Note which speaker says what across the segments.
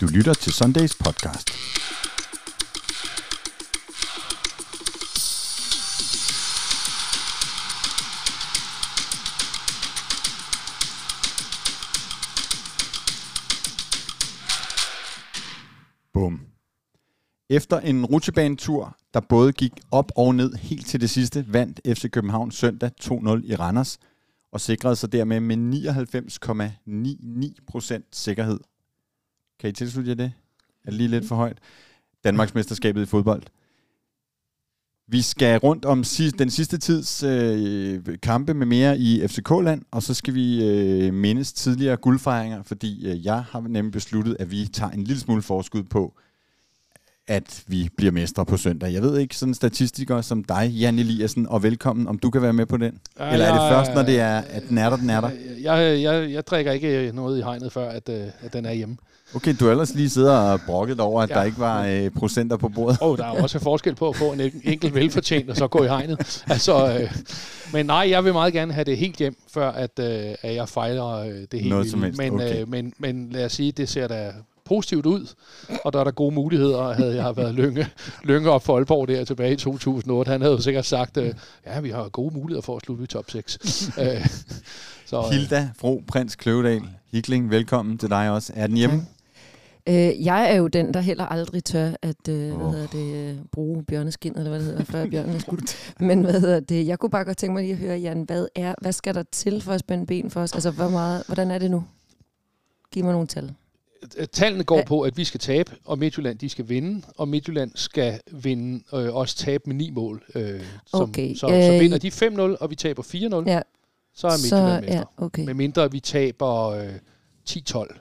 Speaker 1: Du lytter til Sundays podcast. Bum. Efter en rutsjebanetur, der både gik op og ned helt til det sidste, vandt FC København søndag 2-0 i Randers og sikrede sig dermed med 99,99% sikkerhed. Kan I tilslutte jer det? Er det lige lidt for højt? Danmarks mesterskabet i fodbold. Vi skal rundt om sidst, den sidste tids øh, kampe med mere i FCK-land, og så skal vi øh, mindes tidligere guldfejringer, fordi øh, jeg har nemlig besluttet, at vi tager en lille smule forskud på, at vi bliver mestre på søndag. Jeg ved ikke, sådan en statistiker som dig, Jan Eliassen, og velkommen, om du kan være med på den?
Speaker 2: Ja,
Speaker 1: Eller er det først, når det er, at den er der, den er der?
Speaker 2: Jeg, jeg, jeg drikker ikke noget i hegnet, før at, øh, at den er hjemme.
Speaker 1: Okay, du har ellers lige siddet og brokket over, at ja. Der ikke var øh, procenter på bordet.
Speaker 2: Og der er også forskel på at få en en- enkelt velfortjent, og så gå i hegnet. Altså, øh, men nej, jeg vil meget gerne have det helt hjem, før at, øh, at jeg fejler øh, det helt
Speaker 1: Noget som helst,
Speaker 2: Men,
Speaker 1: okay.
Speaker 2: øh, men, men lad os sige, det ser da positivt ud, og der er der gode muligheder, havde jeg været lynge, lynge op for Aalborg der tilbage i 2008. Han havde jo sikkert sagt, øh, ja, vi har gode muligheder for at slutte i top 6. øh, så, øh,
Speaker 1: Hilda, fru Prins Kløvedal, Hikling, velkommen til dig også. Er den hjemme?
Speaker 3: Øh, jeg er jo den, der heller aldrig tør at øh,
Speaker 1: Åh.
Speaker 3: hvad hedder det, øh, bruge bjørneskin, eller hvad det hedder, før bjørnen er skudt. Men hvad hedder det? Jeg kunne bare godt tænke mig lige at høre, Jan, hvad, er, hvad skal der til for at spænde ben for os? Altså, hvor meget, hvordan er det nu? Giv mig nogle tal.
Speaker 2: Øh, Tallene går
Speaker 3: Ja.
Speaker 2: på, at vi skal tabe, og Midtjylland de skal vinde, og Midtjylland skal vinde øh, også tabe med ni mål. Øh, som,
Speaker 3: Okay,
Speaker 2: Så, så
Speaker 3: øh,
Speaker 2: vinder de 5-0, og vi taber 4-0,
Speaker 3: Ja,
Speaker 2: så er
Speaker 3: så,
Speaker 2: Midtjylland mestre.
Speaker 3: ja, okay.
Speaker 2: Med mindre vi taber øh, 10-12.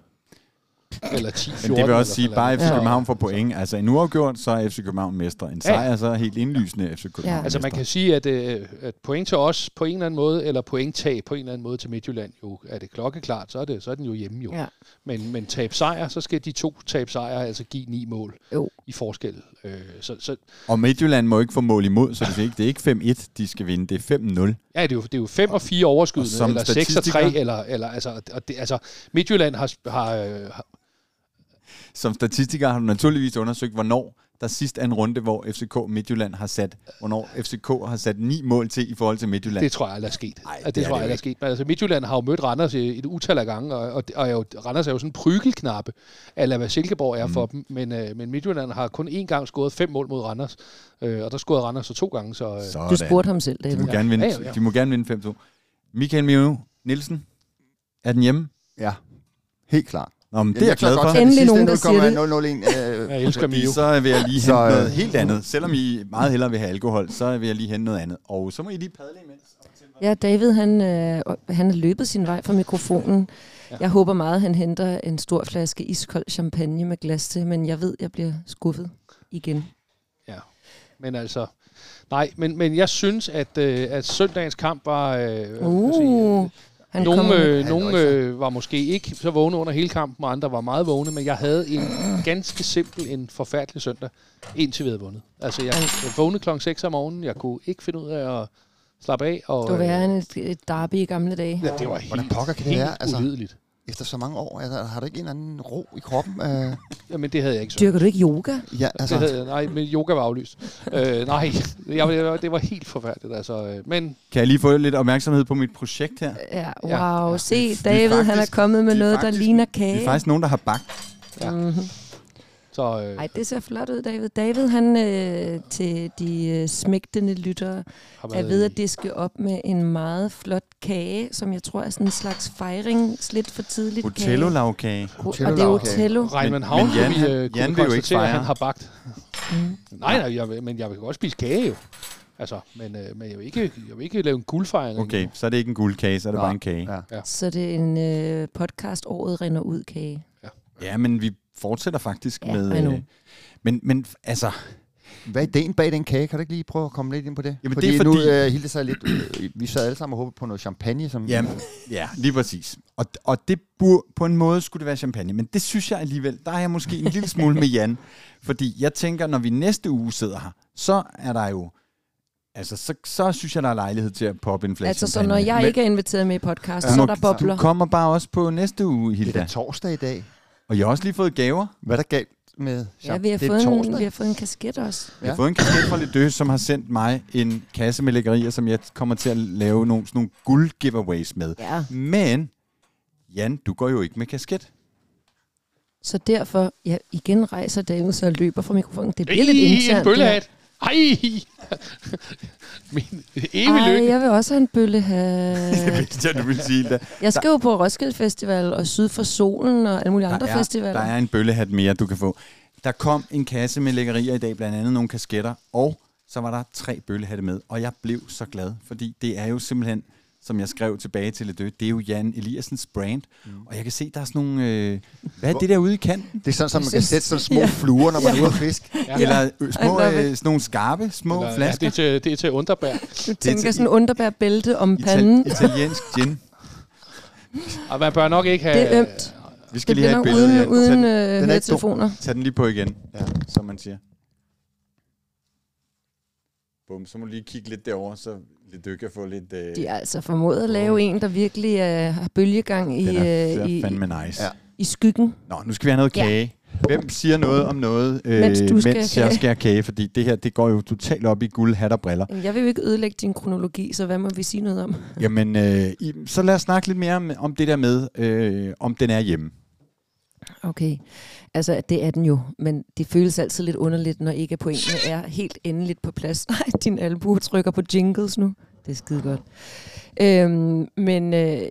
Speaker 2: Eller 10-14.
Speaker 1: Men det vil også sige, bare FC. København får point. Altså en uafgjort, så er FC København mestre. En
Speaker 2: Ja.
Speaker 1: sejr, så er helt indlysende FC København
Speaker 3: Ja.
Speaker 2: Altså man kan sige, at, øh, at point til os på en eller anden måde, eller pointtab på en eller anden måde til Midtjylland, jo er det klokkeklart, så er, det, så er den jo hjemme jo.
Speaker 3: Ja.
Speaker 2: Men, men tab sejr, så skal de to tab sejre altså give ni mål
Speaker 3: Jo.
Speaker 2: i forskel. Øh, så, så
Speaker 1: Og Midtjylland må ikke få mål imod, så det er ikke, det er ikke 5-1, de skal vinde. Det er 5-0.
Speaker 2: Ja, det er jo, det er jo 5 og 4 overskydende, eller 6 og 3,
Speaker 1: statistiker-
Speaker 2: eller, eller altså, og det, altså, Midtjylland har, har, øh, har
Speaker 1: Som statistiker har du naturligvis undersøgt, hvornår der sidst er en runde, hvor FCK Midtjylland har sat, hvornår FCK har sat ni mål til i forhold til Midtjylland.
Speaker 2: det tror jeg aldrig er sket.
Speaker 1: Ej, det
Speaker 2: det,
Speaker 1: er
Speaker 2: tror
Speaker 1: det
Speaker 2: jeg aldrig er sket. Men altså, Midtjylland har jo mødt Randers i et utal af gange, og, og, og er jo, Randers er jo sådan en prygelknappe, eller hvad Silkeborg er
Speaker 1: Mm.
Speaker 2: for dem. Men, øh, men Midtjylland har kun én gang scoret fem mål mod Randers, øh, og der scorede Randers så to gange. Så, øh,
Speaker 1: Sådan.
Speaker 3: Du spurgte ham selv,
Speaker 1: de må, gerne vinde,
Speaker 2: Ja, ja, ja.
Speaker 1: de må gerne vinde 5-2. Michael Mio Nielsen, er den hjemme?
Speaker 4: Ja, helt klart.
Speaker 1: Nå, men det er jeg glad for.
Speaker 3: Endelig nogen, der siger det.
Speaker 4: 001. Øh,
Speaker 2: jeg elsker Mio.
Speaker 1: så vil jeg lige hente
Speaker 4: Så, øh,
Speaker 1: noget helt andet. Selvom I meget hellere vil have alkohol, så vil jeg lige hente noget andet. Og så må I lige padle imens.
Speaker 3: Ja, David, han, øh, han har løbet sin vej fra mikrofonen.
Speaker 2: Ja.
Speaker 3: Jeg håber meget, han henter en stor flaske iskold champagne med glas til, men jeg ved, jeg bliver skuffet igen.
Speaker 2: Men altså, nej, men, men jeg synes, at, øh, at søndagens kamp var... Øh,
Speaker 3: Uh,
Speaker 2: sige,
Speaker 3: han
Speaker 2: Nogle, øh, nogle øh, var måske ikke så vågne under hele kampen, og andre var meget vågne, men jeg havde en ganske simpel, en forfærdelig søndag, indtil vi havde vundet. Altså, jeg, jeg vågnede klokken 6 om morgenen, jeg kunne ikke finde ud af at slappe af. Og,
Speaker 3: Det var værre end et, et derby i gamle dage.
Speaker 2: ja, det var helt,
Speaker 4: Hvordan pokker kan det
Speaker 2: helt
Speaker 4: være? Altså,
Speaker 2: ulideligt.
Speaker 4: Efter så mange år, altså, har du ikke en eller anden ro i kroppen? Øh,
Speaker 2: Jamen, det havde jeg ikke så.
Speaker 3: Dyrker du ikke yoga?
Speaker 4: ja,
Speaker 2: Altså, det havde, jeg- nej, men yoga var aflyst. øh, nej, jeg, det, var, helt forfærdeligt. Altså, øh, men
Speaker 1: Kan jeg lige få lidt opmærksomhed på mit projekt her?
Speaker 3: Ja, wow.
Speaker 2: ja.
Speaker 3: Se,
Speaker 1: Vi
Speaker 3: David, han er
Speaker 1: faktisk-
Speaker 3: kommet med noget, der
Speaker 1: faktisk-
Speaker 3: ligner
Speaker 1: Det er
Speaker 3: kage.
Speaker 1: faktisk nogen, der har bagt.
Speaker 2: Ja.
Speaker 3: Mhm.
Speaker 2: Så... Øh,
Speaker 3: Ej, det ser flot ud, David. David, han øh, til de øh, smægtende lyttere, er ved at diske op med en meget flot kage, som jeg tror er sådan en slags fejring, lidt for tidligt
Speaker 1: Hotello
Speaker 3: kage.
Speaker 1: lavkage.
Speaker 3: Og det er. Hotello.
Speaker 2: Raymond
Speaker 1: Men-
Speaker 2: Havn,
Speaker 1: men Jan,
Speaker 2: vi
Speaker 1: han-
Speaker 2: øh,
Speaker 1: Jan vil jo ikke fejre.
Speaker 2: han har bagt.
Speaker 3: Mm.
Speaker 2: Nej, nej, jeg, men jeg vil godt spise kage jo. Altså, men, øh, men jeg, vil ikke, jeg vil ikke lave en guldfejring.
Speaker 1: Okay, så er det ikke en guldkage, så er det
Speaker 4: Nå,
Speaker 1: bare en kage.
Speaker 4: ja.
Speaker 3: Så det er en øh, podcast, året rinder ud kage.
Speaker 1: Ja, men vi fortsætter faktisk
Speaker 3: Ja,
Speaker 1: med... Øh, men, men altså,
Speaker 4: hvad er ideen bag den kage? Kan du ikke lige prøve at komme lidt ind på det?
Speaker 1: Jamen,
Speaker 4: fordi
Speaker 1: det er
Speaker 4: nu
Speaker 1: fordi-
Speaker 4: øh, Hilde sig lidt, øh, vi sad alle sammen og håbede på noget champagne, som...
Speaker 1: ja, ja lige præcis. Og, og det burde, på en måde skulle det være champagne, men det synes jeg alligevel, der er jeg måske en lille smule med Jan. Fordi jeg tænker, når vi næste uge sidder her, så er der jo... Altså, så, så synes jeg, der er lejlighed til at poppe en flaske
Speaker 3: Altså, så når jeg
Speaker 1: Men
Speaker 3: ikke er inviteret med i podcast,
Speaker 1: du
Speaker 3: så
Speaker 1: må-
Speaker 3: er der bobler.
Speaker 1: Du kommer bare også på næste uge,
Speaker 4: Det er
Speaker 1: Hilda.
Speaker 4: da torsdag i dag.
Speaker 1: Og jeg har også lige fået gaver.
Speaker 4: Hvad er der galt med
Speaker 3: Ja, vi har,
Speaker 4: det er
Speaker 3: fået en, vi har fået en kasket også.
Speaker 1: Jeg har fået en kasket fra Lidø, som har sendt mig en kasse med lækkerier, som jeg kommer til at lave nogle, sådan nogle guld-giveaways med.
Speaker 3: Ja.
Speaker 1: Men, Jan, du går jo ikke med kasket.
Speaker 3: Så derfor, jeg igen rejser David og løber fra mikrofonen. Det bliver lidt internt.
Speaker 2: en bøllehat. Ej! Min evige
Speaker 3: Ej,
Speaker 2: lykke.
Speaker 3: jeg vil også have en bøllehat.
Speaker 1: Det vidste jeg, du ville sige det.
Speaker 3: Jeg skal jo på Roskilde Festival og Syd for Solen og alle mulige andre
Speaker 1: der er,
Speaker 3: festivaler.
Speaker 1: Der er en bøllehat mere, du kan få. Der kom en kasse med lækkerier i dag, blandt andet nogle kasketter, og så var der tre bøllehatte med, og jeg blev så glad, fordi det er jo simpelthen, som jeg skrev tilbage til Ledø, det er jo Jan Eliassens brand, mm. og jeg kan se, der er sådan nogle... Øh, hvad er det der ude i kanten?
Speaker 4: Det er sådan, som man kan sætte sådan små
Speaker 3: Ja.
Speaker 4: fluer, når man er ude at fiske.
Speaker 2: Ja.
Speaker 1: Eller øh, små, øh, sådan nogle skarpe, små
Speaker 2: Eller, ja,
Speaker 1: flasker.
Speaker 2: det, er til, det er til underbær.
Speaker 3: Du tænker
Speaker 1: til-
Speaker 3: sådan en underbærbælte om panden.
Speaker 1: Ital- italiensk gin.
Speaker 2: Og man bør nok ikke have...
Speaker 3: Det er ømt.
Speaker 1: Vi skal
Speaker 3: Det
Speaker 1: lige have et billede.
Speaker 3: uden, uden
Speaker 1: tag, den,
Speaker 3: øh,
Speaker 4: den er
Speaker 3: høretelefoner.
Speaker 1: tag den lige på igen,
Speaker 4: Ja.
Speaker 1: som man siger. Bum, så må du lige kigge lidt derover, så Ledø kan få lidt... Øh,
Speaker 3: De har altså formået at lave en, der virkelig øh, har bølgegang i,
Speaker 1: er,
Speaker 3: øh,
Speaker 1: er
Speaker 3: i,
Speaker 1: fandme nice.
Speaker 4: Ja.
Speaker 3: i skyggen.
Speaker 1: Nå, nu skal vi have noget
Speaker 3: Ja.
Speaker 1: kage. Hvem siger noget om noget, øh,
Speaker 3: Mens du skal
Speaker 1: mens jeg have kage? Fordi det her, det går jo totalt op i guld, hat og briller.
Speaker 3: Jeg vil jo ikke ødelægge din kronologi, så hvad må vi sige noget om?
Speaker 1: Jamen, øh, så lad os snakke lidt mere om, om det der med, øh, om den er hjemme.
Speaker 3: Okay, altså det er den jo, men det føles altid lidt underligt, når ikke pointene er helt endeligt på plads. Nej, din albu trykker på jingles nu. Det er skide godt. Øhm, men øh,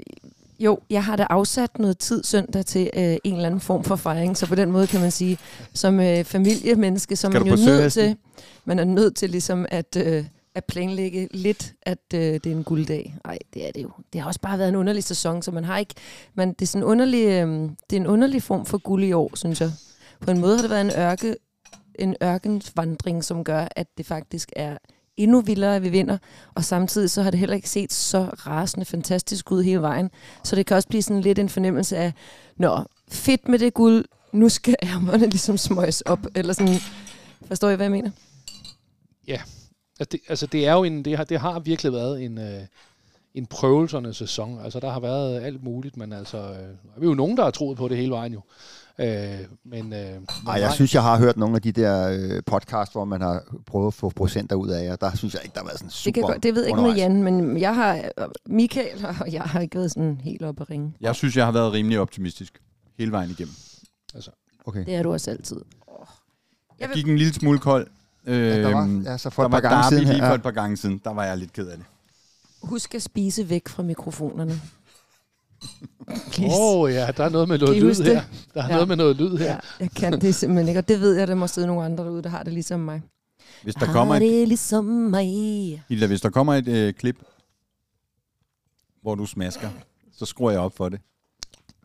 Speaker 3: jo, jeg har da afsat noget tid søndag til øh, en eller anden form for fejring, så på den måde kan man sige, som øh, familiemenneske, som man jo nødt til, man er nødt til ligesom at, øh, at planlægge lidt, at øh, det er en gulddag. Nej, det er det jo. Det har også bare været en underlig sæson, så man har ikke, man, det er sådan en underlig, øh, det er en underlig form for guld i år, synes jeg. På en måde har det været en ørke, en ørkensvandring, som gør, at det faktisk er endnu vildere, at vi vinder. Og samtidig så har det heller ikke set så rasende fantastisk ud hele vejen. Så det kan også blive sådan lidt en fornemmelse af, nå, fedt med det guld, nu skal ærmerne ligesom smøjes op. Eller sådan, forstår I, hvad jeg mener? Ja.
Speaker 2: Altså det, altså det er jo en, det har, det har virkelig været en, øh, en prøvelsernes sæson. Altså der har været alt muligt, men altså, øh, der er vi jo nogen, der har troet på det hele vejen jo. Øh, men, øh, men
Speaker 4: Ej,
Speaker 2: nej.
Speaker 4: jeg synes, jeg har hørt nogle af de der øh, podcast, hvor man har prøvet at få procenter ud af jer. Der synes jeg ikke, der har været sådan super
Speaker 3: Det, kan det ved jeg ikke med. Jan, men jeg har, Michael og jeg har ikke været sådan helt oppe at ringe.
Speaker 1: Jeg synes, jeg har været rimelig optimistisk hele vejen igennem.
Speaker 4: Okay.
Speaker 3: Det er du også altid.
Speaker 1: Jeg gik en lille smule kold. Øh,
Speaker 4: Ja, der var, altså for
Speaker 1: der
Speaker 4: et par
Speaker 1: var
Speaker 4: gange siden
Speaker 1: lige for et par gange siden. Der var jeg lidt ked af det.
Speaker 3: Husk at spise væk fra mikrofonerne.
Speaker 2: Åh oh, ja, der er noget med noget lyd
Speaker 3: det?
Speaker 2: her. Der er
Speaker 3: Ja.
Speaker 2: noget med noget lyd her.
Speaker 3: Ja, jeg kan det simpelthen ikke, og det ved jeg, der må sidde nogle andre derude, der har det ligesom mig.
Speaker 1: Hvis der kommer
Speaker 3: har
Speaker 1: et,
Speaker 3: det ligesom mig.
Speaker 1: Hilda, hvis der kommer et øh, klip, hvor du smasker, så skruer jeg op for det.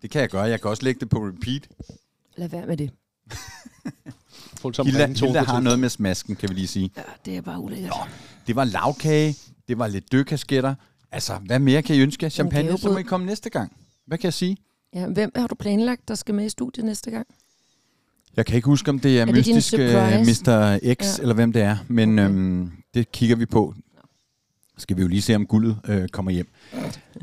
Speaker 1: Det kan jeg gøre. Jeg kan også lægge det på repeat.
Speaker 3: Lad være med det.
Speaker 2: Fuldt som
Speaker 1: Hilda,
Speaker 2: ringtone
Speaker 1: Hilda har noget med smasken, kan vi lige sige.
Speaker 3: Ja, det er bare ulækkert.
Speaker 1: Det var lavkage, det var lidt dødkasketter. Altså, hvad mere kan I ønske? Champagne, så må. I komme næste gang. Hvad kan jeg sige?
Speaker 3: Ja, hvem har du planlagt, der skal med i studiet næste gang?
Speaker 1: Jeg kan ikke huske, om det er,
Speaker 3: Er det
Speaker 1: mystisk uh,
Speaker 3: surprise?
Speaker 1: Mr. X, ja. Eller hvem det er. Men
Speaker 3: Okay.
Speaker 1: øhm, det kigger vi på. Skal vi jo lige se, om guldet øh, kommer hjem.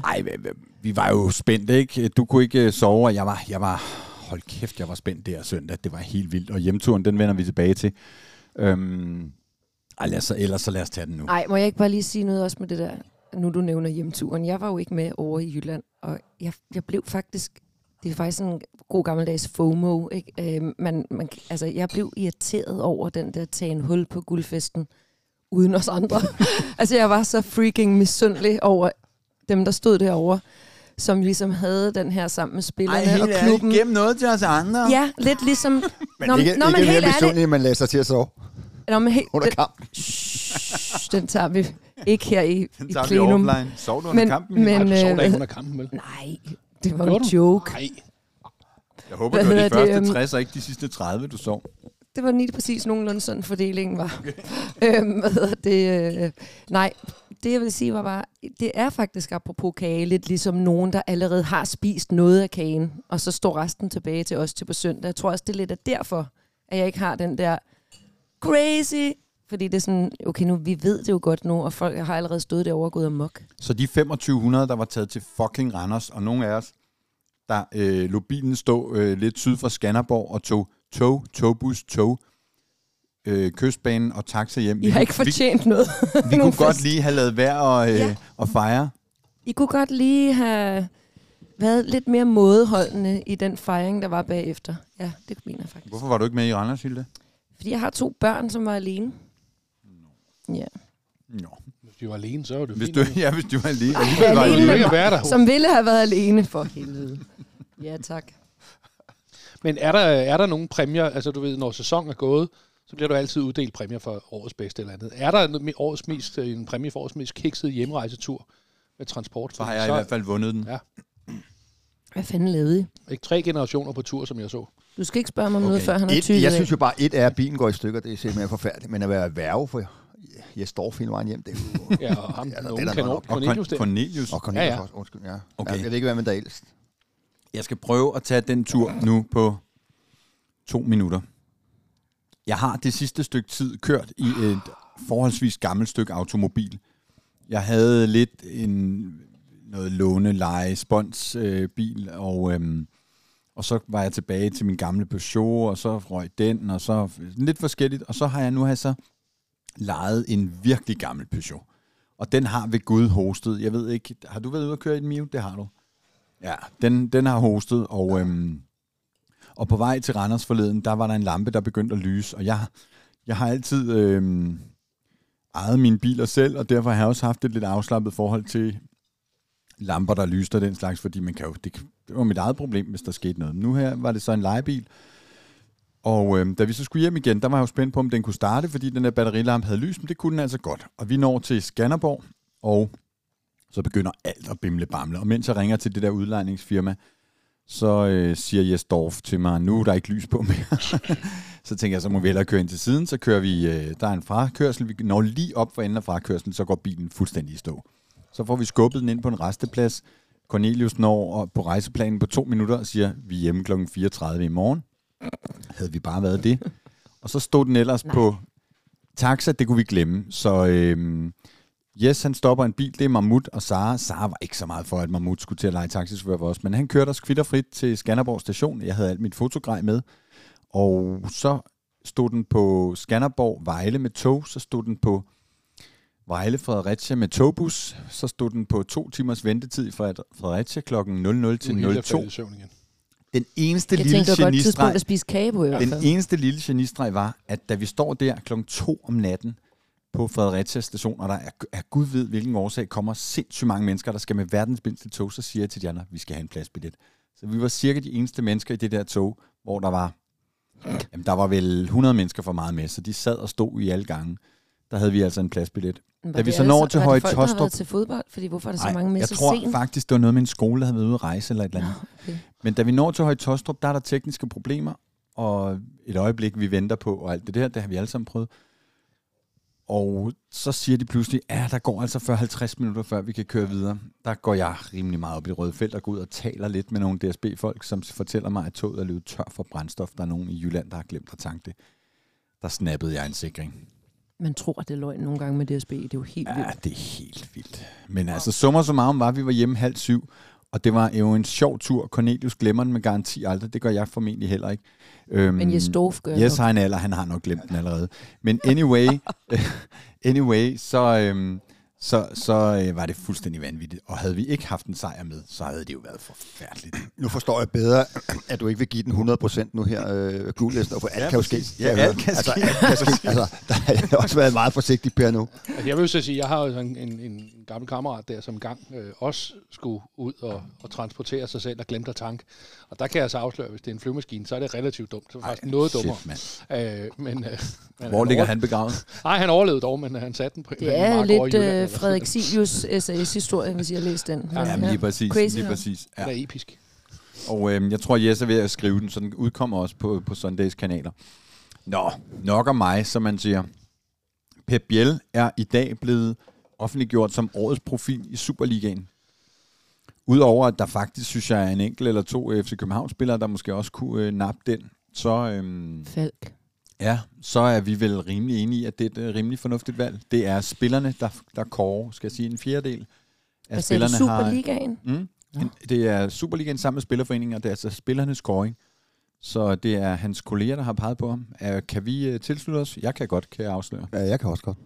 Speaker 1: Ej, hva- hva- vi var jo spændt, ikke? Du kunne ikke øh, sove, og jeg var, jeg var... Hold kæft, jeg var spændt der søndag. Det var helt vildt. Og hjemturen, den vender vi tilbage til. Øhm, ej, lad os, så- ellers så lad os tage den nu.
Speaker 3: Nej, må jeg ikke bare lige sige noget også med det der, nu du nævner hjemturen. Jeg var jo ikke med over i Jylland, og jeg, jeg blev faktisk, det er faktisk en god gammeldags FOMO, ikke? Øh, man, man, altså, jeg blev irriteret over den der tagen hul på guldfesten, uden os andre. altså, jeg var så freaking misundelig over dem, der stod derovre, som ligesom havde den her sammen med spillerne og klubben.
Speaker 1: gem noget til os andre.
Speaker 3: Ja, lidt ligesom...
Speaker 4: Men
Speaker 3: Nå,
Speaker 4: ikke,
Speaker 3: nå,
Speaker 4: ikke
Speaker 3: men
Speaker 4: mere
Speaker 3: helt ærligt-
Speaker 4: end man læser til at sove
Speaker 3: Nå, men helt,
Speaker 4: under
Speaker 3: den,
Speaker 4: kampen.
Speaker 3: shh, den tager vi ikke her i,
Speaker 1: Den
Speaker 3: i
Speaker 1: tager vi
Speaker 3: plenum.
Speaker 1: offline. Sov du under
Speaker 3: Men-
Speaker 1: kampen?
Speaker 3: men-
Speaker 2: Nej, du sov da
Speaker 3: øh,
Speaker 2: ikke under kampen, vel?
Speaker 3: Nej, det var
Speaker 2: Gjorde
Speaker 3: en
Speaker 2: du?
Speaker 3: joke.
Speaker 2: Nej.
Speaker 1: jeg håber,
Speaker 3: hvad
Speaker 1: det var de
Speaker 3: hedder det,
Speaker 1: første
Speaker 3: øhm,
Speaker 1: 60, og ikke de sidste 30, du sov.
Speaker 3: Det var lige præcis nogenlunde sådan fordelingen var. Okay. øhm, hvad hedder det? Øh, nej, det jeg vil sige var bare, det er faktisk apropos kage, lidt ligesom nogen, der allerede har spist noget af kagen, og så står resten tilbage til os til på søndag. Jeg tror også, det er lidt af derfor, at jeg ikke har den der crazy, fordi det er sådan, okay, nu vi ved det jo godt nu, og folk har allerede stået derovre og gået amok.
Speaker 1: Så de 2500, der var taget til fucking Randers, og nogle af os der øh, lå bilen stå øh, lidt syd for Skanderborg og tog tog, togbus, tog, øh, kystbanen og taxa hjem.
Speaker 3: I har ikke fortjent noget.
Speaker 1: Vi, vi
Speaker 3: Nogen
Speaker 1: kunne godt lige have lavet vejr og, øh,
Speaker 3: Ja.
Speaker 1: og fejre.
Speaker 3: I kunne godt lige have været lidt mere mådeholdende i den fejring, der var bagefter. Ja, det mener jeg faktisk.
Speaker 1: Hvorfor var du ikke med i Randers, Hilde?
Speaker 3: Fordi jeg har to børn, som var alene. Ja.
Speaker 1: Nå.
Speaker 2: Hvis de var alene, så var det
Speaker 1: Hvis
Speaker 2: fint.
Speaker 1: du, ja, hvis du var lige...
Speaker 3: Ej,
Speaker 1: alligevel var
Speaker 3: alene med
Speaker 2: være der.
Speaker 3: Som ville have været alene, for helvede. Ja, tak.
Speaker 2: Men er der, er der nogle præmier, altså du ved, når sæsonen er gået, så bliver du altid uddelt præmier for årets bedste eller andet. Er der noget- årets mest, øh, en præmie for årets mest kiksede hjemrejsetur med transport?
Speaker 1: Så har jeg i hvert fald vundet den.
Speaker 2: Ja.
Speaker 3: Hvad fanden lavede I?
Speaker 2: Ikke tre generationer på tur, som jeg så.
Speaker 3: Du skal ikke spørge mig om
Speaker 1: Okay.
Speaker 3: noget, før han har
Speaker 4: Et,
Speaker 3: tykket
Speaker 4: jeg synes jo bare, et er, at bilen går i stykker, det er simpelthen forfærdeligt. Men at være værve for jeg står hele vejen hjem, det er jo...
Speaker 2: Ja, og ham,
Speaker 4: Ja, den er
Speaker 2: kanon,
Speaker 1: Og
Speaker 2: Cornelius.
Speaker 4: Og Cornelius
Speaker 2: Ja,
Speaker 4: ja, også, undskyld, ja.
Speaker 1: Okay.
Speaker 4: Ja, jeg ved ikke, hvad man der er ældst.
Speaker 1: Jeg skal prøve at tage den tur nu på to minutter. Jeg har det sidste stykke tid kørt i et forholdsvis gammelt stykke automobil. Jeg havde lidt en noget låne leje spons øh, bil og øhm, og så var jeg tilbage til min gamle Peugeot og så røg den og så lidt forskelligt og så har jeg nu har jeg så lejet en virkelig gammel Peugeot. Og den har ved Gud hostet. Jeg ved ikke, har du været ude at køre i en Mio? Det har du. Ja, den, den har hostet, og, øhm, og på vej til Randers forleden, der var der en lampe, der begyndte at lyse, og jeg, jeg har altid øh, ejet mine biler selv, og derfor har jeg også haft et lidt afslappet forhold til lamper, der lyste og den slags, fordi man kan jo, det, det var mit eget problem, hvis der skete noget. Nu her var det så en legebil, og øh, da vi så skulle hjem igen, der var jeg jo spændt på, om den kunne starte, fordi den der batterilampe havde lys, men det kunne den altså godt. Og vi når til Skanderborg, og så begynder alt at bimle bamle. Og mens jeg ringer til det der udlejningsfirma, så øh, siger Jes Dorf til mig, nu er der ikke lys på mere. så tænker jeg, så må vi hellere køre ind til siden. Så kører vi, øh, der er en frakørsel, vi når lige op for enden af frakørselen, så går bilen fuldstændig i stå. Så får vi skubbet den ind på en resteplads. Cornelius når på rejseplanen på to minutter og siger, vi er hjemme kl. 4.30 i morgen. Havde vi bare været det. Og så stod den ellers
Speaker 3: Nej.
Speaker 1: på taxa, det kunne vi glemme. Så øhm, Yes, han stopper en bil, det er Mammut og Sara. Sara var ikke så meget for, at Mammut skulle til at lege taxichauffør for os, men han kørte os kvitterfrit til Skanderborg station. Jeg havde alt mit fotogrej med, og så stod den på Skanderborg Vejle med tog, så stod den på Vejle Fredericia med togbus, så stod den på to timers ventetid Fred- Fredericia klokken 00
Speaker 2: Nu er
Speaker 1: til
Speaker 2: Hilda
Speaker 1: 02.
Speaker 2: faldet i søvn igen.
Speaker 1: Den eneste
Speaker 3: Jeg
Speaker 1: lille genistreg,
Speaker 3: at spise kage på i hvert
Speaker 1: den eneste lille genistreg var, at da vi står der klokken 2 om natten på Fredericia station, og der er, er Gud ved, hvilken årsag kommer sindssygt mange mennesker, der skal med verdens mindste tog, så siger jeg til de andre, vi skal have en pladsbillet. Så vi var cirka de eneste mennesker i det der tog, hvor der var, jamen der var vel 100 mennesker for meget med, så de sad og stod i alle gange. Der havde vi altså en pladsbillet.
Speaker 3: Var
Speaker 1: da vi
Speaker 3: det
Speaker 1: så når
Speaker 3: så-
Speaker 1: til
Speaker 3: var det
Speaker 1: Høje
Speaker 3: folk, der har
Speaker 1: Taastrup-
Speaker 3: været til fodbold? Fordi hvorfor er der så mange med
Speaker 1: jeg
Speaker 3: så
Speaker 1: tror
Speaker 3: sent?
Speaker 1: faktisk, det var noget med en skole, der havde været ude at rejse eller et eller andet.
Speaker 3: okay.
Speaker 1: Men da vi når til Høje Tostrup, der er der tekniske problemer, og et øjeblik, vi venter på, og alt det der, det har vi alle sammen prøvet. Og så siger de pludselig, ja, der går altså 40-50 minutter, før vi kan køre videre. Der går jeg rimelig meget op i det røde felt og går ud og taler lidt med nogle DSB-folk, som fortæller mig, at toget er løbet tør for brændstof. Der er nogen i Jylland, der har glemt at tanke det. Der snappede jeg en sikring.
Speaker 3: Man tror, at det er løgn nogle gange med DSB. Det er jo helt
Speaker 1: Ja,
Speaker 3: vildt.
Speaker 1: det er helt vildt. Men altså, summer summarum var, at vi var hjemme halv syv, og det var jo en sjov tur. Cornelius glemmer den med garanti aldrig. Det gør jeg formentlig heller ikke. Øhm,
Speaker 3: Men Jes Dorf gør
Speaker 1: Yes, en alder. Han har nok glemt den allerede. Men anyway, anyway så, øhm, så, så øh, var det fuldstændig vanvittigt. Og havde vi ikke haft en sejr med, så havde det jo været forfærdeligt.
Speaker 4: Nu forstår jeg bedre, at du ikke vil give den 100% nu her, øh, Gullisten, for alt
Speaker 1: Ja,
Speaker 4: kan jo ske.
Speaker 1: Ja,
Speaker 4: jeg
Speaker 1: alt kan
Speaker 4: altså,
Speaker 1: ske.
Speaker 4: Alt kan ske. Altså, der har jeg også været meget forsigtig, Per, nu.
Speaker 2: Altså, jeg vil så sige, jeg har jo sådan en, en, en gammel kammerat der, som engang øh, også skulle ud og, og transportere sig selv og glemte at tanke. Og der kan jeg så afsløre, hvis det er en flyvemaskine, så er det relativt dumt. Så er det faktisk noget dummere.
Speaker 1: Shit, mand.
Speaker 2: Øh, men, øh, men
Speaker 1: Hvor ligger han begravet?
Speaker 2: Nej, han overlevede dog, men han satte den på
Speaker 3: Det er
Speaker 2: i
Speaker 3: lidt øh, Frederik Silius SAS-historie, hvis I har læst den.
Speaker 2: Ja,
Speaker 1: Jamen, lige præcis.
Speaker 3: Crazy,
Speaker 1: lige
Speaker 3: ja.
Speaker 1: præcis.
Speaker 2: noget.
Speaker 1: Ja.
Speaker 2: Det er episk.
Speaker 1: Og øhm, jeg tror, Jes er ved at skrive den, så den udkommer også på, på Sundays kanaler. Nå, nok om mig, som man siger. Pep Biel er i dag blevet offentliggjort som årets profil i Superligaen. Udover at der faktisk, synes jeg, er en enkelt eller to FC København-spillere, der måske også kunne øh, nappe den, så, øhm,
Speaker 3: Falk.
Speaker 1: ja, så er vi vel rimelig enige i, at det er et øh, rimelig fornuftigt valg. Det er spillerne, der, der kårer, skal jeg sige, en fjerdedel af
Speaker 3: Hvad
Speaker 1: spillerne har...
Speaker 3: Superligaen?
Speaker 1: Mm, En, det er Superligaen sammen med Spillerforeningen, og det er altså spillernes scoring. Så det er hans kolleger, der har peget på ham. Uh, kan vi uh, tilslutte os? Jeg kan godt, kan jeg afsløre.
Speaker 4: Ja, jeg kan også godt.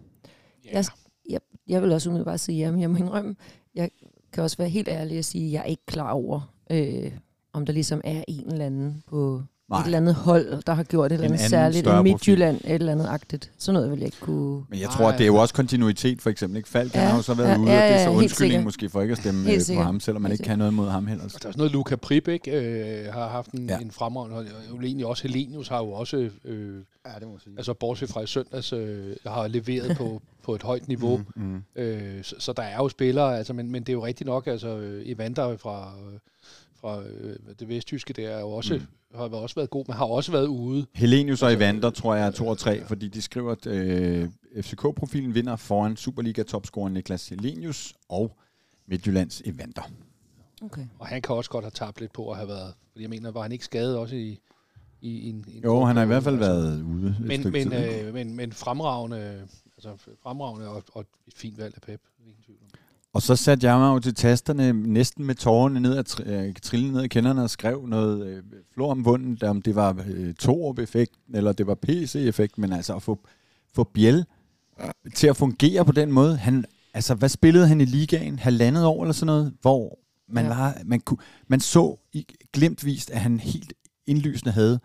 Speaker 3: Jeg, jeg, jeg vil også umiddelbart sige ja, men jeg må indrømme, jeg kan også være helt ærlig og sige, at jeg er ikke klar over, øh, om der ligesom er en eller anden på Nej. et eller andet hold, der har gjort et eller andet særligt, en Midtjylland, et eller andet agtigt. Sådan noget vil jeg ikke kunne...
Speaker 1: Men jeg tror, at det er jo også kontinuitet, for eksempel. Ikke? Falk ja, har jo så været ja, ude, ja, ja, og det er så undskyldning måske for ikke at stemme helt på ham, selvom man helt ikke kan noget mod ham heller.
Speaker 2: Og der er også noget, Luca Prip ikke, øh, har haft en, ja. en fremragende, og egentlig også Helenius har jo også, øh, ja, det må sige. altså bortset fra i søndags, øh, har leveret på, på et højt niveau. Mm, mm. Øh, så, så, der er jo spillere, altså, men, men det er jo rigtigt nok, altså Evander fra... Øh, fra øh, det vesttyske, det er jo også, mm. har også været god, men har også været ude.
Speaker 1: Helenius og Evander, tror jeg, er 2 og 3, fordi de skriver, at øh, FCK-profilen vinder foran Superliga-topscorer Niklas Helenius og Midtjyllands Evander.
Speaker 2: Okay. Og han kan også godt have tabt lidt på at have været, fordi jeg mener, var han ikke skadet også i, i, en,
Speaker 1: en Jo, han har i hvert fald altså. været ude.
Speaker 2: Men, men, øh, men, men fremragende, altså fremragende og, og et fint valg af Pep. Ingen tvivl om.
Speaker 1: Og så satte jeg mig jo til tasterne næsten med tårerne ned at øh, trille ned i kenderne og skrev noget øh, flor om vunden, om det var øh, Torup-effekt, eller det var PC-effekt, men altså at få, få Biel til at fungere på den måde. Han, altså, hvad spillede han i ligaen? Halvandet år eller sådan noget, hvor man, ja. var, man, kunne, man så i glemtvist, at han helt indlysende havde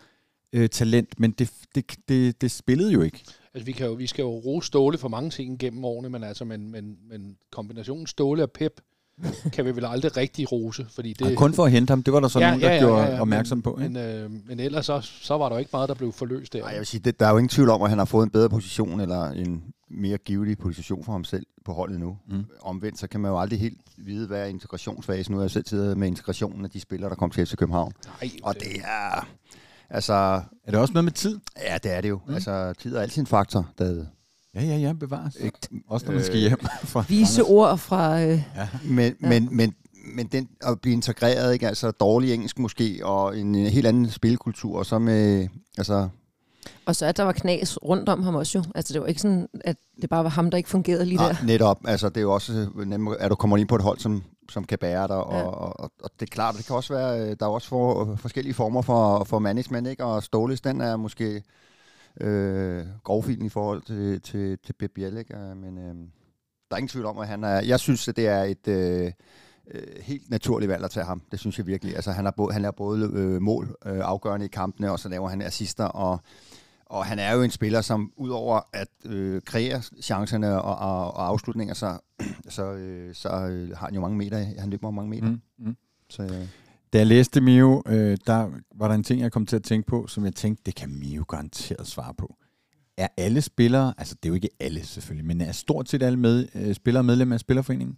Speaker 1: øh, talent, men det, det, det, det spillede jo ikke.
Speaker 2: Altså, vi, kan jo, vi skal jo rose Ståle for mange ting gennem årene, men, altså, men, men, men kombinationen Ståle og Pep kan vi vel aldrig rigtig rose. Fordi det,
Speaker 1: ja, kun for at hente ham, det var der så ja, nogen, der ja, ja, gjorde ja, ja, opmærksom
Speaker 2: men,
Speaker 1: på.
Speaker 2: Ikke? Men, øh, men ellers så, så var der jo ikke meget, der blev forløst der.
Speaker 4: Nej, jeg vil sige, det, der er jo ingen tvivl om, at han har fået en bedre position, eller en mere givetig position for ham selv på holdet nu. Mm. Omvendt, så kan man jo aldrig helt vide, hvad er integrationsfasen. Nu har jeg selv siddet med integrationen af de spillere, der kom til FC København. Nej, og det, det er... Altså,
Speaker 1: er det også noget med tid?
Speaker 4: Ja, det er det jo. Mm. Altså, tid er altid en faktor, David.
Speaker 1: Ja, ja, ja, bevares. Ikke, også når man skal øh, hjem.
Speaker 3: Fra Vise ord fra... Øh,
Speaker 4: ja. Men, ja. men, men, men den at blive integreret, ikke? altså dårlig engelsk måske, og en helt anden spilkultur, og så med, altså...
Speaker 3: Og så at der var knas rundt om ham også jo. Altså det var ikke sådan, at det bare var ham, der ikke fungerede lige
Speaker 4: Nej,
Speaker 3: der.
Speaker 4: netop. Altså det er jo også nemt, at du kommer ind på et hold, som, som kan bære dig, og, ja. og, og, og, det er klart, det kan også være, der er også for, forskellige former for, for management, ikke? og Ståles, den er måske øh, grovfilen i forhold til, til, til Biel, ikke? Øh, men øh, der er ingen tvivl om, at han er, jeg synes, at det er et øh, øh, helt naturligt valg at tage ham. Det synes jeg virkelig. Altså, han, har både, han laver både øh, mål øh, afgørende i kampene, og så laver han assister, og, og han er jo en spiller, som udover at øh, kreere chancerne og, og, og afslutninger, så, så, øh, så øh, har han jo mange meter. Han løber mange meter. Mm, mm.
Speaker 1: Så, øh, da jeg læste Mio, øh, der var der en ting, jeg kom til at tænke på, som jeg tænkte, det kan Mio garanteret svare på. Er alle spillere, altså det er jo ikke alle selvfølgelig, men er stort set alle med, øh, spillere medlem af Spillerforeningen?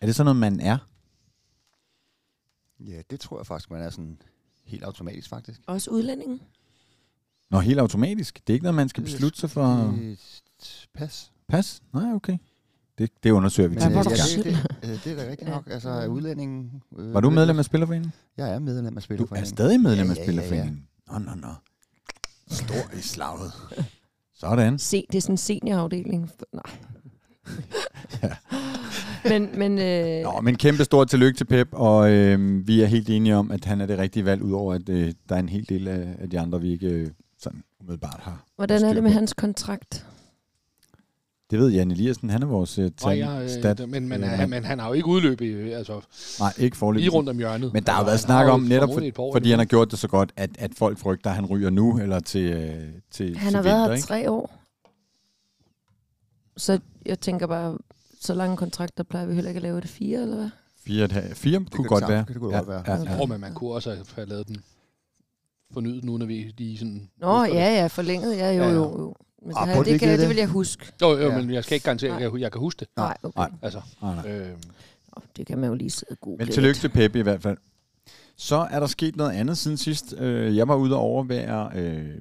Speaker 1: Er det sådan noget, man er?
Speaker 4: Ja, det tror jeg faktisk, man er sådan helt automatisk faktisk.
Speaker 3: Også udlændingen?
Speaker 1: Nå, helt automatisk? Det er ikke noget, man skal beslutte sig for?
Speaker 4: Pas.
Speaker 1: Pas? Nej, okay. Det, det undersøger vi
Speaker 4: til ja, det, det, det, det er da rigtigt nok. Altså, udlændingen...
Speaker 1: Øh, var du medlem af Spillerforeningen?
Speaker 4: Jeg er medlem af Spillerforeningen.
Speaker 1: Du er stadig medlem ja, af Spillerforeningen? Ja, ja, ja. Nå, nå, nå. Stor i slaget. Sådan.
Speaker 3: Se, det er sådan en seniorafdeling. Nej. ja. Men, men, øh...
Speaker 1: Nå, men kæmpe stort tillykke til Pep, og øh, vi er helt enige om, at han er det rigtige valg, udover at øh, der er en hel del af, af de andre, vi ikke øh, sådan umiddelbart har.
Speaker 3: Hvordan er det med hans kontrakt?
Speaker 1: Det ved Jan Eliassen, han er vores uh,
Speaker 2: tal, ja, stat. Men, men, han, men han har jo ikke udløbet, altså
Speaker 1: Nej, ikke forløbet.
Speaker 2: lige rundt om hjørnet.
Speaker 1: Men der har jo været snak om, netop for, fordi han har gjort det så godt, at, at folk frygter, at han ryger nu, eller til, uh, til
Speaker 3: Han
Speaker 1: har
Speaker 3: været her tre år. Så jeg tænker bare, så lange kontrakter plejer vi heller ikke at lave det fire, eller hvad?
Speaker 1: Fire, et, fire det kunne godt være.
Speaker 4: Det kunne ja, godt være.
Speaker 2: Ja, ja, ja. men man kunne også have lavet den fornyet nu, når vi lige sådan...
Speaker 3: Nå, ja, ja, forlænget, ja, jo, jo, jo. Men ah, det, det, kan, det, det vil jeg huske.
Speaker 2: Jo, jo ja. men jeg skal ikke garantere, at jeg, jeg kan huske det.
Speaker 3: Nej, okay. Nej.
Speaker 2: Altså, nej, nej. Øh,
Speaker 3: det kan man jo lige sidde god
Speaker 1: Men tillykke til Peppe i hvert fald. Så er der sket noget andet siden sidst. Øh, jeg var ude og overvære, øh,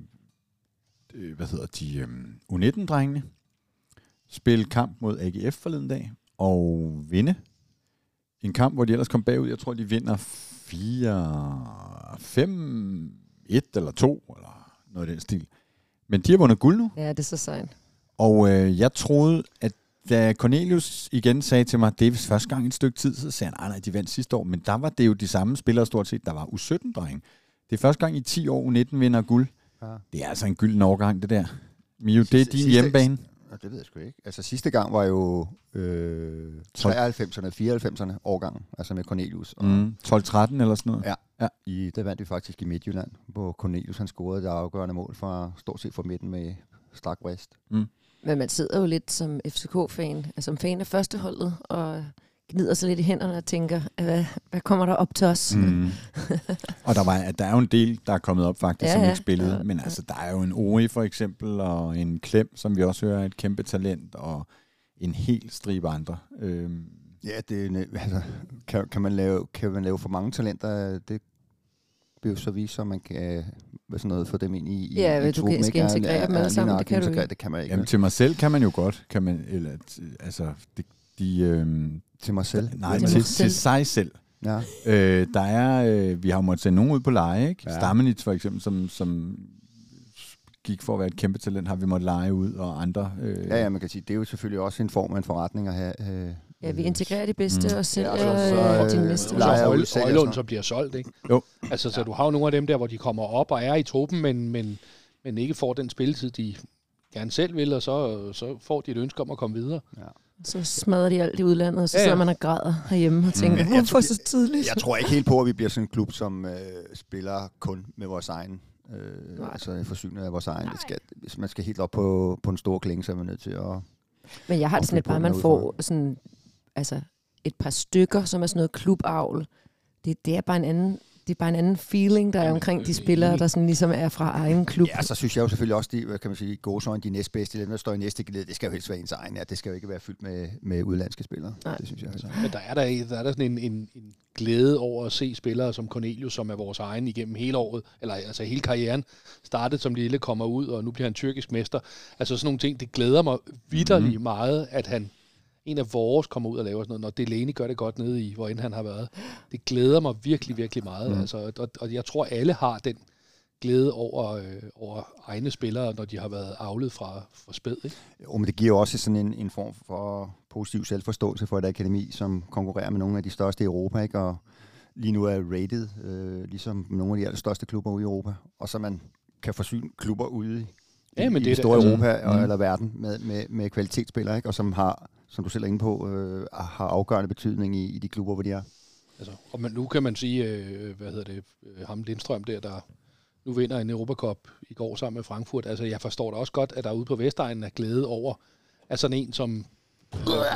Speaker 1: øh, hvad hedder de, øh, U19-drengene. Spille kamp mod AGF forleden dag. Og vinde. En kamp, hvor de ellers kom bagud. Jeg tror, de vinder 4, 5, 1 eller 2, eller noget af den stil. Men de har vundet guld nu.
Speaker 3: Ja, det er så sejt.
Speaker 1: Og øh, jeg troede, at da Cornelius igen sagde til mig, det er vist første gang i et stykke tid, så sagde han, nej, nej, de vandt sidste år, men der var det jo de samme spillere stort set, der var U17-dreng. Det er første gang i 10 år, U19 vinder guld.
Speaker 4: Ja.
Speaker 1: Det er altså en gylden overgang, det der. Mio, det er din
Speaker 4: sidste-
Speaker 1: hjemmebane.
Speaker 4: Og det ved jeg sgu ikke. Altså sidste gang var jo øh, 93'erne, 94'erne årgangen, altså med Cornelius. Og
Speaker 1: Mm, 12-13 eller sådan noget.
Speaker 4: Ja.
Speaker 1: Ja.
Speaker 4: I, der vandt vi faktisk i Midtjylland, hvor Cornelius han scorede det afgørende mål fra stort set fra midten med strak vrist.
Speaker 3: Men man sidder jo lidt som FCK-fan, altså som fan af førsteholdet, og gnider sig lidt i hænderne og tænker, hvad, hvad kommer der op til os?
Speaker 1: Mm. og der, var, der er jo en del, der er kommet op faktisk,
Speaker 3: Ja,
Speaker 1: som ikke spillede.
Speaker 3: Ja,
Speaker 1: Men
Speaker 3: ja.
Speaker 1: altså, der er jo en Ori for eksempel, og en Klem, som vi også hører er et kæmpe talent, og en hel stribe andre. Øhm,
Speaker 4: Ja, det er, altså, kan, kan, man lave, kan man lave for mange talenter, det vil jo så vise, om man kan hvad sådan noget, få dem ind i, i
Speaker 3: Ja,
Speaker 4: i
Speaker 3: kan-
Speaker 4: truppen,
Speaker 3: skal
Speaker 4: ikke?
Speaker 3: integrere dem alle sammen, det kan du ikke.
Speaker 4: Det kan man ikke.
Speaker 1: jamen, til mig selv kan man jo godt. Kan man, eller, altså, de, de, øhm,
Speaker 4: til mig selv.
Speaker 1: nej,
Speaker 3: Til
Speaker 1: til, til, sig selv.
Speaker 4: Ja.
Speaker 1: Øh, der er, øh, vi har jo måttet sende nogen ud på leje, ikke?
Speaker 4: Ja.
Speaker 1: Ja. Stammenitz for eksempel, som, som gik for at være et kæmpe talent, har vi måttet lege ud, og andre. Øh,
Speaker 4: ja, ja, man kan sige, det er jo selvfølgelig også en form af en forretning at have. Øh,
Speaker 3: Ja, vi integrerer de bedste
Speaker 1: Mm.
Speaker 3: og sælger
Speaker 4: Ja,
Speaker 3: ja,
Speaker 4: så-
Speaker 3: så,
Speaker 4: så,
Speaker 3: de
Speaker 4: øh,
Speaker 3: næste.
Speaker 4: lejer
Speaker 2: så Højlund, så bliver solgt, ikke?
Speaker 1: Jo.
Speaker 2: Altså, så du har jo nogle af dem der, hvor de kommer op og er i truppen, men, men, men ikke får den spilletid, de gerne selv vil, og så, så får de et ønske om at komme videre.
Speaker 3: Så smadrer de alt i udlandet, og så
Speaker 2: Ja, ja.
Speaker 3: sidder man og græder herhjemme og tænker,
Speaker 4: Men jeg
Speaker 3: hvorfor så tidligt?
Speaker 4: Jeg tror ikke helt på, at vi bliver sådan en klub, som øh, spiller kun med vores egen. Øh,
Speaker 3: Nej.
Speaker 4: altså forsynet af vores egen. Det skal, hvis man skal helt op på, på en stor klinge, så er man nødt til at...
Speaker 3: Men jeg har det sådan lidt bare, at man får sådan, altså, et par stykker, som er sådan noget klubavl. Det, det er bare en anden det er bare en anden feeling, der er omkring de spillere, der sådan ligesom er fra egen klub.
Speaker 4: Ja, så synes jeg jo selvfølgelig også, de, hvad kan man sige, gåsøjne, de næstbedste, dem der står i næste geled, det skal jo helst være ens egen. Ja, det skal jo ikke være fyldt med, med udlandske spillere.
Speaker 3: Nej.
Speaker 4: Det synes jeg altså.
Speaker 2: Men der er der, der, er der sådan en, en, en glæde over at se spillere som Cornelius, som er vores egen igennem hele året, eller altså hele karrieren, startet som lille, kommer ud, og nu bliver han tyrkisk mester. Altså sådan nogle ting, det glæder mig vidderligt mm. meget, at han en af vores kommer ud og laver sådan noget, når Delaney gør det godt nede i, hvor end han har været. Det glæder mig virkelig, virkelig meget. Mm. Altså, og, og jeg tror, alle har den glæde over, øh, over egne spillere, når de har været avlet fra, fra spæd. Ikke?
Speaker 4: Jo, men det giver også sådan en, en form for positiv selvforståelse for et akademi, som konkurrerer med nogle af de største i Europa, ikke? og lige nu er rated, øh, ligesom nogle af de allerstørste klubber ude i Europa, og så man kan forsyne klubber ude i,
Speaker 2: Ja, men
Speaker 4: i
Speaker 2: det
Speaker 4: det store
Speaker 2: altså-
Speaker 4: Europa og,
Speaker 1: Mm.
Speaker 4: eller verden med, med, med kvalitetsspillere, ikke? og som har, som du selv er inde på, øh, har afgørende betydning i, i de klubber, hvor de er.
Speaker 2: Altså, og man, nu kan man sige, øh, hvad hedder det, øh, ham Lindstrøm der, der nu vinder en Europacup i går sammen med Frankfurt. Altså, jeg forstår da også godt, at der ude på Vestegnen er glæde over, at sådan en som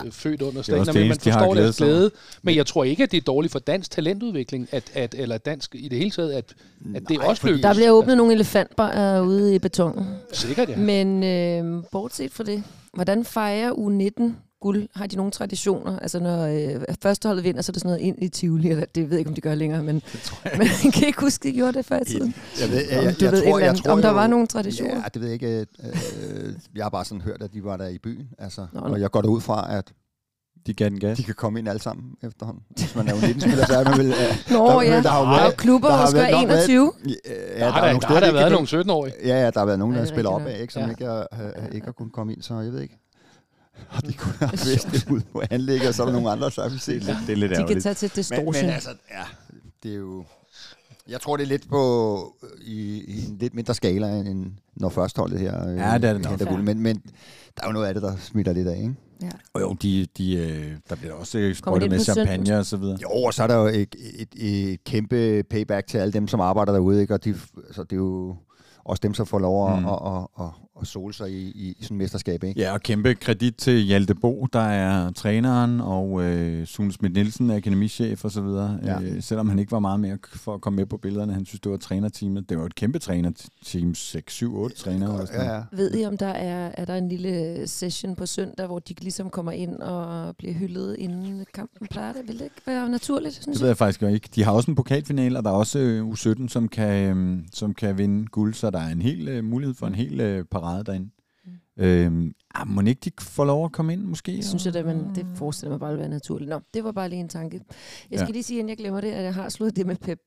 Speaker 2: øh, født under
Speaker 1: det
Speaker 2: men man
Speaker 1: de
Speaker 2: forstår
Speaker 1: glæde
Speaker 2: deres glæde. Men jeg tror ikke, at det er dårligt for dansk talentudvikling, at, at, eller dansk i det hele taget, at, at det er også lykkes.
Speaker 3: Der bliver åbnet nogle elefantbarer ude i betonen.
Speaker 2: Sikkert, ja.
Speaker 3: Men øh, bortset fra det, hvordan fejrer U19 guld? Har de nogle traditioner? Altså når øh, førsteholdet vinder, så er det sådan noget ind i Tivoli, eller det ved jeg ikke, om de gør længere, men, men jeg kan ikke huske, de gjorde det før i tiden.
Speaker 4: Jeg ved,
Speaker 3: Om du ved et eller andet- om der var nogle traditioner?
Speaker 4: Ja, det ved jeg ikke. Øh, jeg har bare sådan hørt, at de var der i byen. Altså,
Speaker 3: Nå,
Speaker 4: og jeg går da ud fra, at
Speaker 1: De gav den gas.
Speaker 4: de kan komme ind alle sammen efterhånden. Hvis man er jo 19-spiller, så er man vel... Øh,
Speaker 3: Nå
Speaker 4: Der-
Speaker 3: ja,
Speaker 4: der har jo
Speaker 3: der jo
Speaker 4: været-
Speaker 3: klubber,
Speaker 4: der
Speaker 3: der
Speaker 4: har været nok været-
Speaker 3: 21.
Speaker 4: ja,
Speaker 2: der, har der, der, har der været nogle 17-årige.
Speaker 4: Ja, ja, der har været nogen, der
Speaker 3: Ja, er
Speaker 4: spillet op af, ikke, som
Speaker 2: Ja.
Speaker 4: ikke, har, har, ikke har kunnet komme ind, så jeg ved ikke. Og de kunne have vidst det ud på anlægget, og så er der nogle andre, så har vi set det.
Speaker 1: Det er lidt
Speaker 3: De kan
Speaker 1: ærgerligt.
Speaker 3: tage til
Speaker 4: Men,
Speaker 3: distortion.
Speaker 4: men altså, ja, det er jo... Jeg tror, det er lidt på i, i en lidt mindre skala, end når førsteholdet her øh,
Speaker 1: Ja, det er det nok.
Speaker 4: henter guld. Men, men der er jo noget af det, der smitter lidt af, ikke?
Speaker 3: Ja.
Speaker 1: Og jo, de, de, øh, der bliver også øh, sprøjtet med
Speaker 3: ind på søndag?
Speaker 1: champagne og så videre.
Speaker 4: Jo, og så er der jo et, et, et kæmpe payback til alle dem, som arbejder derude, ikke? Og de, altså, det er jo også dem, som får lov at,
Speaker 1: mm.
Speaker 4: at, at, at, at sole sig i, i, i sådan et mesterskab, ikke?
Speaker 1: Ja, og kæmpe kredit til Hjalte Bo, der er træneren, og øh, Sune Schmidt Nielsen er akademichef og så videre.
Speaker 4: Ja.
Speaker 1: Øh, selvom han ikke var meget mere for at komme med på billederne. Han synes, det var trænerteamet. Det var et kæmpe trænerteam. 6, 7, 8 trænere.
Speaker 4: Ja, ja.
Speaker 3: Ved I, om der er, er der en lille session på søndag, hvor de ligesom kommer ind og bliver hyldet inden kampen? Plejer det? Vil det ikke være naturligt, synes
Speaker 1: Det ved jeg faktisk ikke. De har også en pokalfinale, og der er også øh, U17, som kan, øh, som kan vinde guld, så der er en hel øh, mulighed for en hel øh, parade derinde. Mm. Øh, ah, må ikke de får lov at komme ind, måske?
Speaker 3: Det synes jeg da, men det forestiller mig bare at være naturligt. Nå, det var bare lige en tanke. Jeg skal
Speaker 1: Ja.
Speaker 3: lige sige, inden jeg glemmer det, at jeg har slået det med Pep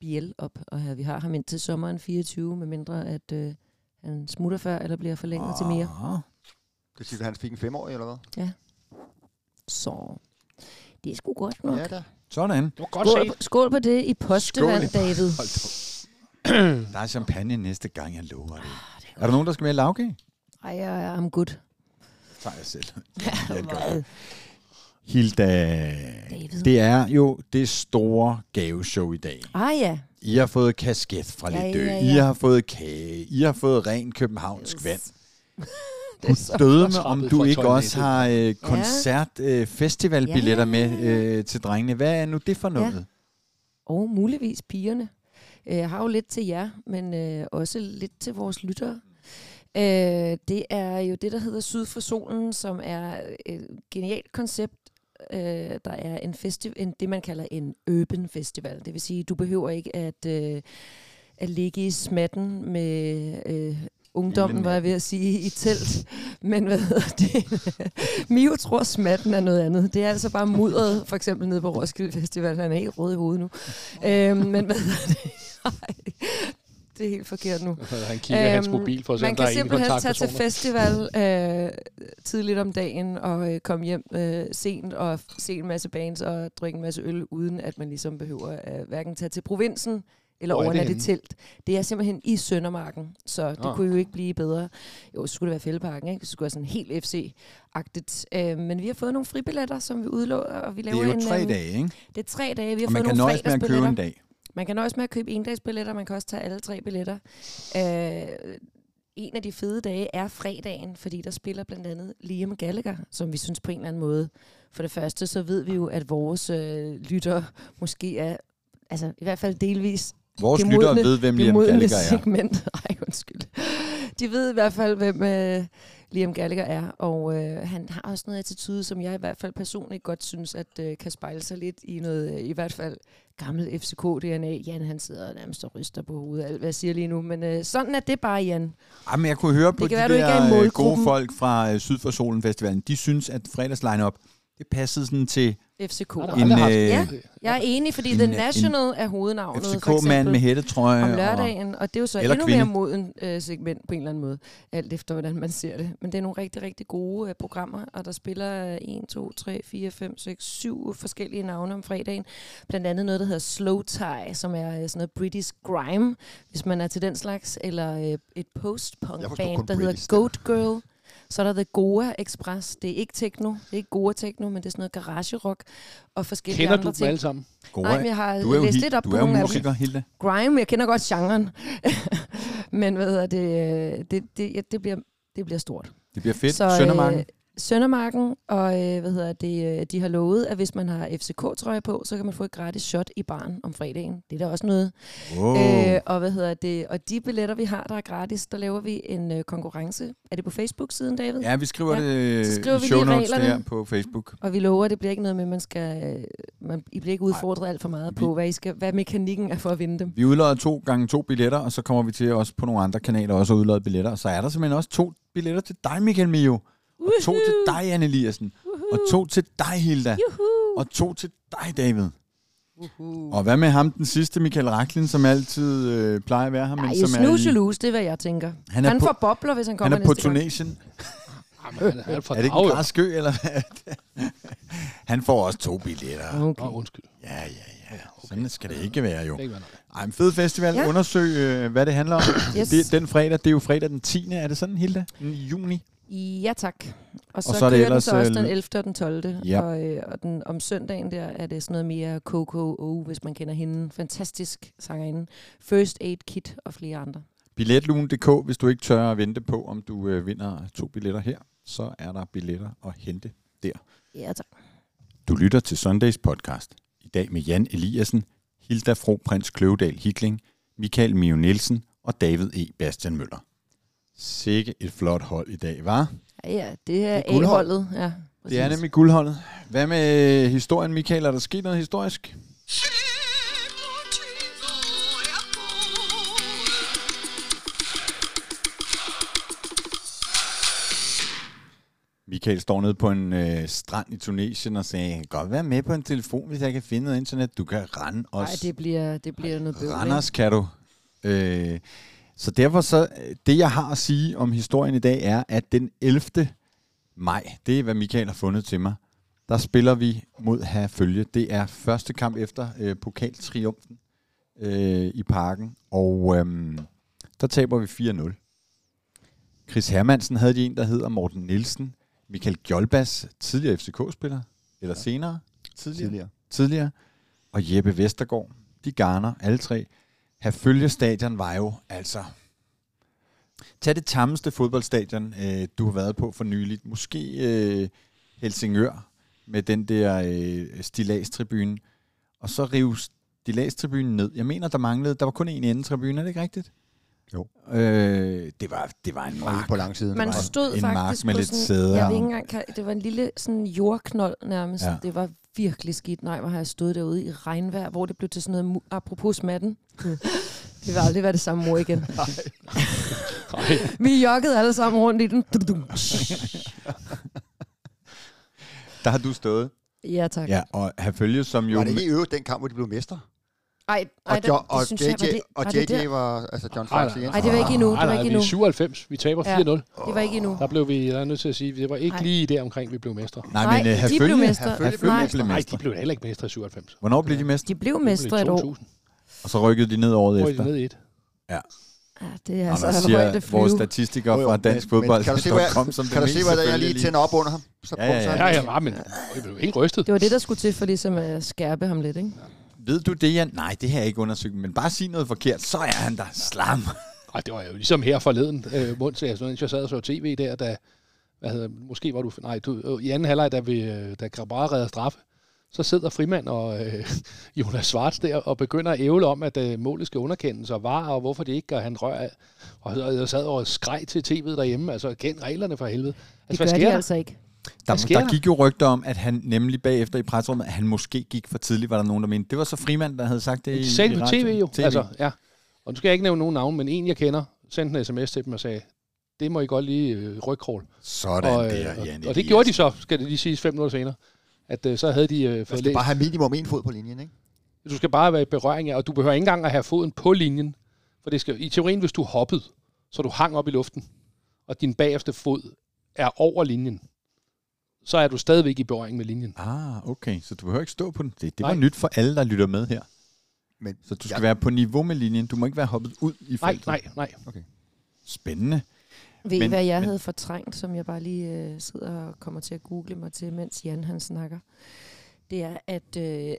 Speaker 3: Biel op, og her, vi har ham indtil sommeren 24, med mindre at øh, han smutter før, eller bliver forlænget til mere.
Speaker 1: Ah,
Speaker 4: Det siger du, han fik en femårig, eller hvad?
Speaker 3: Så det er sgu godt nok.
Speaker 4: Ja, da.
Speaker 1: Sådan.
Speaker 2: Det var godt
Speaker 3: Skål,
Speaker 2: set.
Speaker 3: på, skål på det i postevand, David.
Speaker 1: Der er champagne næste gang, jeg lover det. Er der nogen, der skal med lavkage?
Speaker 3: Ej, jeg er I'm good.
Speaker 1: tager jeg selv.
Speaker 3: Hvad?
Speaker 1: Hilda,
Speaker 3: David.
Speaker 1: det er jo det store gaveshow i dag.
Speaker 3: Ah ja.
Speaker 1: I har fået kasket fra
Speaker 3: Ja,
Speaker 1: lidt dø.
Speaker 3: ja,
Speaker 1: I
Speaker 3: ja.
Speaker 1: har fået kage. I har fået ren københavnsk
Speaker 3: Yes.
Speaker 1: vand.
Speaker 3: Det så
Speaker 1: Døde
Speaker 2: godt
Speaker 1: med, om du ikke også har øh, koncert, øh, festivalbilletter
Speaker 3: Ja, ja,
Speaker 1: med
Speaker 3: ja.
Speaker 1: øh, til drengene. Hvad er nu det for noget?
Speaker 3: Og muligvis pigerne. Øh, Jeg har jo lidt til jer, men øh, også lidt til vores lyttere. Øh, det er jo det, der hedder Syd for Solen, som er et genialt koncept. Øh, der er en festival, en, det man kalder en urban festival. Det vil sige, du behøver ikke at, øh, at ligge i smatten med øh, ungdommen, var jeg ved at sige, i telt. Men hvad hedder det? Mio tror, smatten er noget andet. Det er altså bare muddret, for eksempel nede på Roskilde Festival. Han er helt rød i hovedet nu. øhm, men hvad hedder det? Det er helt forkert nu.
Speaker 2: Han kigger i hans
Speaker 3: Øhm,
Speaker 2: mobil for at se,
Speaker 3: Man
Speaker 2: der
Speaker 3: kan
Speaker 2: er ingen
Speaker 3: simpelthen tage til festival øh, tidligt om dagen og øh, komme hjem øh, sent og se en masse bands og drikke en masse øl, uden at man ligesom behøver at hverken tage til provinsen eller
Speaker 2: er det
Speaker 3: overnatte i telt. Det er simpelthen i Søndermarken, så det
Speaker 2: Ah.
Speaker 3: kunne jo ikke blive bedre. Jo, så skulle det være Fældeparken, ikke? Så skulle det være sådan helt FC-agtigt. Øh, men vi har fået nogle fribilletter, som vi udlåder, og vi
Speaker 1: Det
Speaker 3: laver
Speaker 1: er jo
Speaker 3: en...
Speaker 1: tre
Speaker 3: øhm,
Speaker 1: dage, ikke?
Speaker 3: Det er tre dage. Vi har
Speaker 1: Og man
Speaker 3: fået
Speaker 1: kan
Speaker 3: nogle
Speaker 1: nøjes med at købe
Speaker 3: fredagsbilletter.
Speaker 1: en dag.
Speaker 3: Man kan nøjes med at købe endagsbilletter, man kan også tage alle tre billetter. Øh, en af de fede dage er fredagen, fordi der spiller blandt andet Liam Gallagher, som vi synes på en eller anden måde. For det første, så ved vi jo, at vores øh, lytter måske er, altså i hvert fald delvis,
Speaker 1: Vores
Speaker 3: det
Speaker 1: lyttere ved, hvem Liam Gallagher er.
Speaker 3: segment. Ej, undskyld. De ved i hvert fald, hvem øh, Liam Gallagher er, og øh, han har også noget attitude, som jeg i hvert fald personligt godt synes, at øh, kan spejle sig lidt i noget, øh, i hvert fald gammel FCK-DNA. Jan, han sidder nærmest og ryster på hovedet, alt hvad jeg siger lige nu, men øh, sådan er det bare, Jan.
Speaker 1: Jamen, jeg kunne høre på
Speaker 3: Det
Speaker 1: de
Speaker 3: være, er
Speaker 1: der øh, gode folk fra øh, Syd for Solen Festivalen. De synes, at fredags line-up, det passede sådan til
Speaker 3: FCK.
Speaker 1: En, øh,
Speaker 3: Ja, Jeg er enig, fordi
Speaker 1: en-
Speaker 3: The
Speaker 1: en
Speaker 3: National er hovednavnet,
Speaker 1: FCK-mand med hættetrøje.
Speaker 3: om
Speaker 1: og-
Speaker 3: lørdagen, og det er jo så
Speaker 1: Eller
Speaker 3: endnu
Speaker 1: kvinde.
Speaker 3: mere moden øh, segment på en eller anden måde, alt efter hvordan man ser det. Men det er nogle rigtig, rigtig gode øh, programmer, og der spiller øh, 1, 2, 3, 4, 5, 6, 7 forskellige navne om fredagen. Blandt andet noget, der hedder Slow Tie, som er øh, sådan noget British Grime, hvis man er til den slags, eller øh, et post-punk band, der hedder
Speaker 4: British, der.
Speaker 3: Goat Girl. Så er der The Goa Express. Det er ikke techno, det er ikke Goa techno, men det er sådan noget garage rock og forskellige
Speaker 2: Kender
Speaker 3: andre
Speaker 2: du dem
Speaker 3: ting.
Speaker 2: alle sammen?
Speaker 1: Gode.
Speaker 3: Nej, men jeg har
Speaker 1: du er
Speaker 3: læst
Speaker 1: helt,
Speaker 3: lidt op
Speaker 1: du
Speaker 3: på
Speaker 1: er
Speaker 3: nogle af dem
Speaker 1: musiker, Hilda.
Speaker 3: grime. Jeg kender godt genren. Men hvad hedder det, øh, det, det, ja, det, bliver, det bliver stort.
Speaker 1: Det bliver fedt.
Speaker 3: Så,
Speaker 1: Søndermarken.
Speaker 3: Øh, Søndermarken, og øh, hvad hedder det, øh, de har lovet, at hvis man har FCK-trøje på, så kan man få et gratis shot i baren om fredagen. Det er da også noget.
Speaker 1: Wow.
Speaker 3: Øh, og hvad hedder det, og de billetter, vi har, der er gratis, der laver vi en øh, konkurrence. Er det på Facebook-siden, David?
Speaker 1: Ja, vi skriver
Speaker 3: Ja.
Speaker 1: det
Speaker 3: Så skriver
Speaker 1: i
Speaker 3: vi
Speaker 1: show notes der på Facebook.
Speaker 3: Og vi lover, at det bliver ikke noget med, man skal, øh, man, I bliver ikke udfordret alt for meget
Speaker 1: Vi-
Speaker 3: på, hvad, I skal, hvad mekanikken er for at vinde dem.
Speaker 1: Vi udlader to gange to billetter, og så kommer vi til også på nogle andre kanaler også at udlade billetter. Og så er der simpelthen også to billetter til dig, Michael Mio. Og to til dig, Anne Eliassen. Og to til dig, Hilda.
Speaker 3: Juhu.
Speaker 1: Og to til dig, David. Og hvad med ham, den sidste, Michael Raklin, som altid øh, plejer at være her, men
Speaker 3: Nej,
Speaker 1: som er, i,
Speaker 3: snuselus, det er, hvad jeg tænker.
Speaker 1: Han
Speaker 3: Han,
Speaker 1: er
Speaker 3: han
Speaker 1: på-
Speaker 3: får bobler, hvis han
Speaker 1: han
Speaker 3: kommer
Speaker 1: er på. Tunesien.
Speaker 2: Jamen, han er alt for
Speaker 1: Er det ikke en græsk ø, eller hvad? Han får også to billetter.
Speaker 3: Okay.
Speaker 2: Åh, undskyld.
Speaker 1: Ja, ja, ja. Sådan skal det ikke være, jo.
Speaker 2: Er.
Speaker 1: Ej, en fed festival.
Speaker 3: Ja.
Speaker 1: Undersøg, øh, hvad det handler om.
Speaker 3: Yes.
Speaker 1: Det, den fredag, det er jo fredag den 10. Er det sådan, Hilda? Den juni?
Speaker 3: Ja, tak. Og så,
Speaker 1: så
Speaker 3: så
Speaker 1: er det
Speaker 3: kører
Speaker 1: ellers,
Speaker 3: den så også
Speaker 1: øh,
Speaker 3: den 11. og den 12.
Speaker 1: Ja.
Speaker 3: Og, øh, og den, om søndagen der er det sådan noget mere KKO, hvis man kender hende. Fantastisk sangerinde. First Aid Kit og flere andre.
Speaker 1: Billetlugen.dk, hvis du ikke tør at vente på, om du øh, vinder to billetter her, så er der billetter at hente der.
Speaker 3: Ja, tak.
Speaker 1: Du lytter til Sundays podcast. I dag med Jan Eliassen, Hilda Fro Prins Kløvedal Hitling, Michael Mio Nielsen og David E. Bastian Møller. Sikke et flot hold i dag, var?
Speaker 3: Ja, det er
Speaker 1: Det er.
Speaker 3: A-holdet. Ja,
Speaker 1: Det er nemlig guldholdet. Hvad med historien, Michael? Er der sket noget historisk? Michael står nede på en øh, strand i Tunesien og sagde, jeg kan godt være med på en telefon, hvis jeg kan finde noget internet. Du kan rende os.
Speaker 3: Nej, det bliver, det bliver noget ikke?
Speaker 1: Randers kan du. Øh, så derfor så, øh, det jeg har at sige om historien i dag er, at den 11. maj, det er hvad Michael har fundet til mig, der spiller vi mod Herfølge. Det er første kamp efter øh, pokaltriumfen øh, i parken, og øh, der taber vi 4-0. Chris Hermansen havde de en, der hedder Morten Nielsen. Michael Gjolbas, tidligere FCK-spiller, eller ja. senere, tidligere,
Speaker 4: tidligere.
Speaker 1: tidligere, og Jeppe Vestergaard. De garner, alle tre. Herfølge stadion var jo altså... Tag det tammeste fodboldstadion, øh, du har været på for nyligt. Måske øh, Helsingør med den der øh, stilagstribune. Og så rive stilagstribunen ned. Jeg mener, der manglede... Der var kun en endetribune, er det ikke rigtigt?
Speaker 4: Jo.
Speaker 1: Øh, det, var, det var en mark.
Speaker 4: på langsiden.
Speaker 3: Man stod
Speaker 1: en mark
Speaker 3: faktisk
Speaker 1: med
Speaker 3: på
Speaker 1: lidt
Speaker 3: sådan,
Speaker 1: sæder.
Speaker 3: Jeg ved ikke engang, kan- det var en lille sådan jordknold nærmest.
Speaker 1: Ja.
Speaker 3: Ja. Det var virkelig skidt. Nej, hvor har jeg stået derude i regnvejr, hvor det blev til sådan noget, mu- apropos matten. det vil aldrig være det samme mor igen.
Speaker 2: Nej.
Speaker 3: Vi joggede alle sammen rundt i den.
Speaker 1: Der har du stået.
Speaker 3: Ja, tak.
Speaker 1: Ja, og Herfølge, som jo...
Speaker 4: Var det ikke i øvrigt den kamp, hvor de blev mestre?
Speaker 3: Ej,
Speaker 4: Og,
Speaker 3: ej,
Speaker 4: jo,
Speaker 3: det,
Speaker 4: og,
Speaker 3: det synes
Speaker 4: JJ,
Speaker 3: jeg, var det,
Speaker 4: og
Speaker 3: var
Speaker 4: JJ
Speaker 3: det, der?
Speaker 4: var, altså John
Speaker 2: Nej,
Speaker 4: Fox
Speaker 2: nej.
Speaker 4: Jensen.
Speaker 3: Ej, det var ikke endnu. Det
Speaker 2: Nej,
Speaker 3: var
Speaker 2: nej,
Speaker 3: ikke
Speaker 2: vi er
Speaker 3: endnu.
Speaker 2: 97. Vi taber 4-0.
Speaker 3: Ja. Det var ikke endnu.
Speaker 2: Der blev vi, der er nødt til at sige, det var ikke
Speaker 3: Nej.
Speaker 2: lige der omkring, vi blev mestre.
Speaker 1: Nej,
Speaker 3: Nej,
Speaker 1: men uh,
Speaker 3: de
Speaker 1: Herfølge,
Speaker 3: blev mestre.
Speaker 1: Herfølge
Speaker 3: Nej.
Speaker 1: blev
Speaker 2: Nej, de blev heller ikke mestre i 97.
Speaker 1: Hvornår blev de mestre?
Speaker 3: De blev
Speaker 2: Det
Speaker 3: mestre et
Speaker 2: i
Speaker 3: år.
Speaker 2: 2000.
Speaker 1: Og så rykkede de ned året
Speaker 2: er
Speaker 1: efter.
Speaker 2: de ned i et.
Speaker 3: Ja, det er
Speaker 1: Altså,
Speaker 3: altså
Speaker 1: siger vores
Speaker 4: jo,
Speaker 1: fra Dansk
Speaker 4: men- men
Speaker 1: Fodbold.
Speaker 4: Kan du se, hvad,
Speaker 1: kom som det
Speaker 4: kan du se, hvad der er, jeg lige tænder op under ham? Så
Speaker 1: Ja, ja, ja.
Speaker 2: Ja, ja, ja, men jeg blev helt rystet.
Speaker 3: Det var det, der skulle til for ligesom at skærpe ham lidt, ikke?
Speaker 1: Ved du det, Jan? Nej, det har jeg ikke undersøgt, men bare sig noget forkert, så er han der slam.
Speaker 2: Ej, det var jo ligesom her forleden, øh, Munds, altså, mens jeg sad og så tv der, da, hvad hedder, måske var du, nej, du, i anden halvleg, da, vi, øh, da Grabara redder straffe, så sidder Frimand og øh, Jonas Svarts der og begynder at ævle om, at øh, målet skal underkendes og var, og hvorfor det ikke, og han rører af. Og så- jeg sad og skreg til tv'et derhjemme, altså kend reglerne for helvede.
Speaker 3: Det
Speaker 2: Altså,
Speaker 3: gør
Speaker 2: hvad
Speaker 3: de
Speaker 2: sker der?
Speaker 3: altså ikke.
Speaker 1: Der, der
Speaker 2: der?
Speaker 1: gik jo rygter om, at han nemlig bagefter i presrummet, at han måske gik for tidligt, var der nogen, der mente. Det var så Frimand, der havde sagt det i,
Speaker 2: De sagde
Speaker 1: i
Speaker 2: på
Speaker 1: radioen.
Speaker 2: tv jo.
Speaker 1: TV.
Speaker 2: Altså, ja. Og nu skal jeg ikke nævne nogen navn, men en, jeg kender, sendte en sms til dem og sagde, det må I godt lige øh, rygkrål.
Speaker 1: Sådan
Speaker 2: Og,
Speaker 1: der,
Speaker 2: øh,
Speaker 1: Jan
Speaker 2: og, og
Speaker 1: Elias.
Speaker 2: det gjorde de så, skal det lige siges fem minutter senere. At øh, så havde de øh, fået
Speaker 4: skal
Speaker 2: læst.
Speaker 4: bare have minimum en fod på linjen, ikke?
Speaker 2: Du skal bare være i berøring af, og du behøver ikke engang at have foden på linjen. For det skal, i teorien, hvis du hoppede, så du hang op i luften, og din bagefter fod er over linjen, så er du stadigvæk i berøring med linjen.
Speaker 1: Ah, okay. Så du behøver ikke stå på den. Det, det var
Speaker 2: Nej.
Speaker 1: nyt for alle, der lytter med her.
Speaker 4: Men
Speaker 1: Så du skal
Speaker 4: Ja.
Speaker 1: være på niveau med linjen. Du må ikke være hoppet ud i
Speaker 2: Nej,
Speaker 1: feltet.
Speaker 2: nej, nej.
Speaker 1: Spændende.
Speaker 3: Ved I, hvad jeg
Speaker 1: men-
Speaker 3: havde fortrængt, som jeg bare lige øh, sidder og kommer til at google mig til, mens Jan han snakker? Det er, at øh,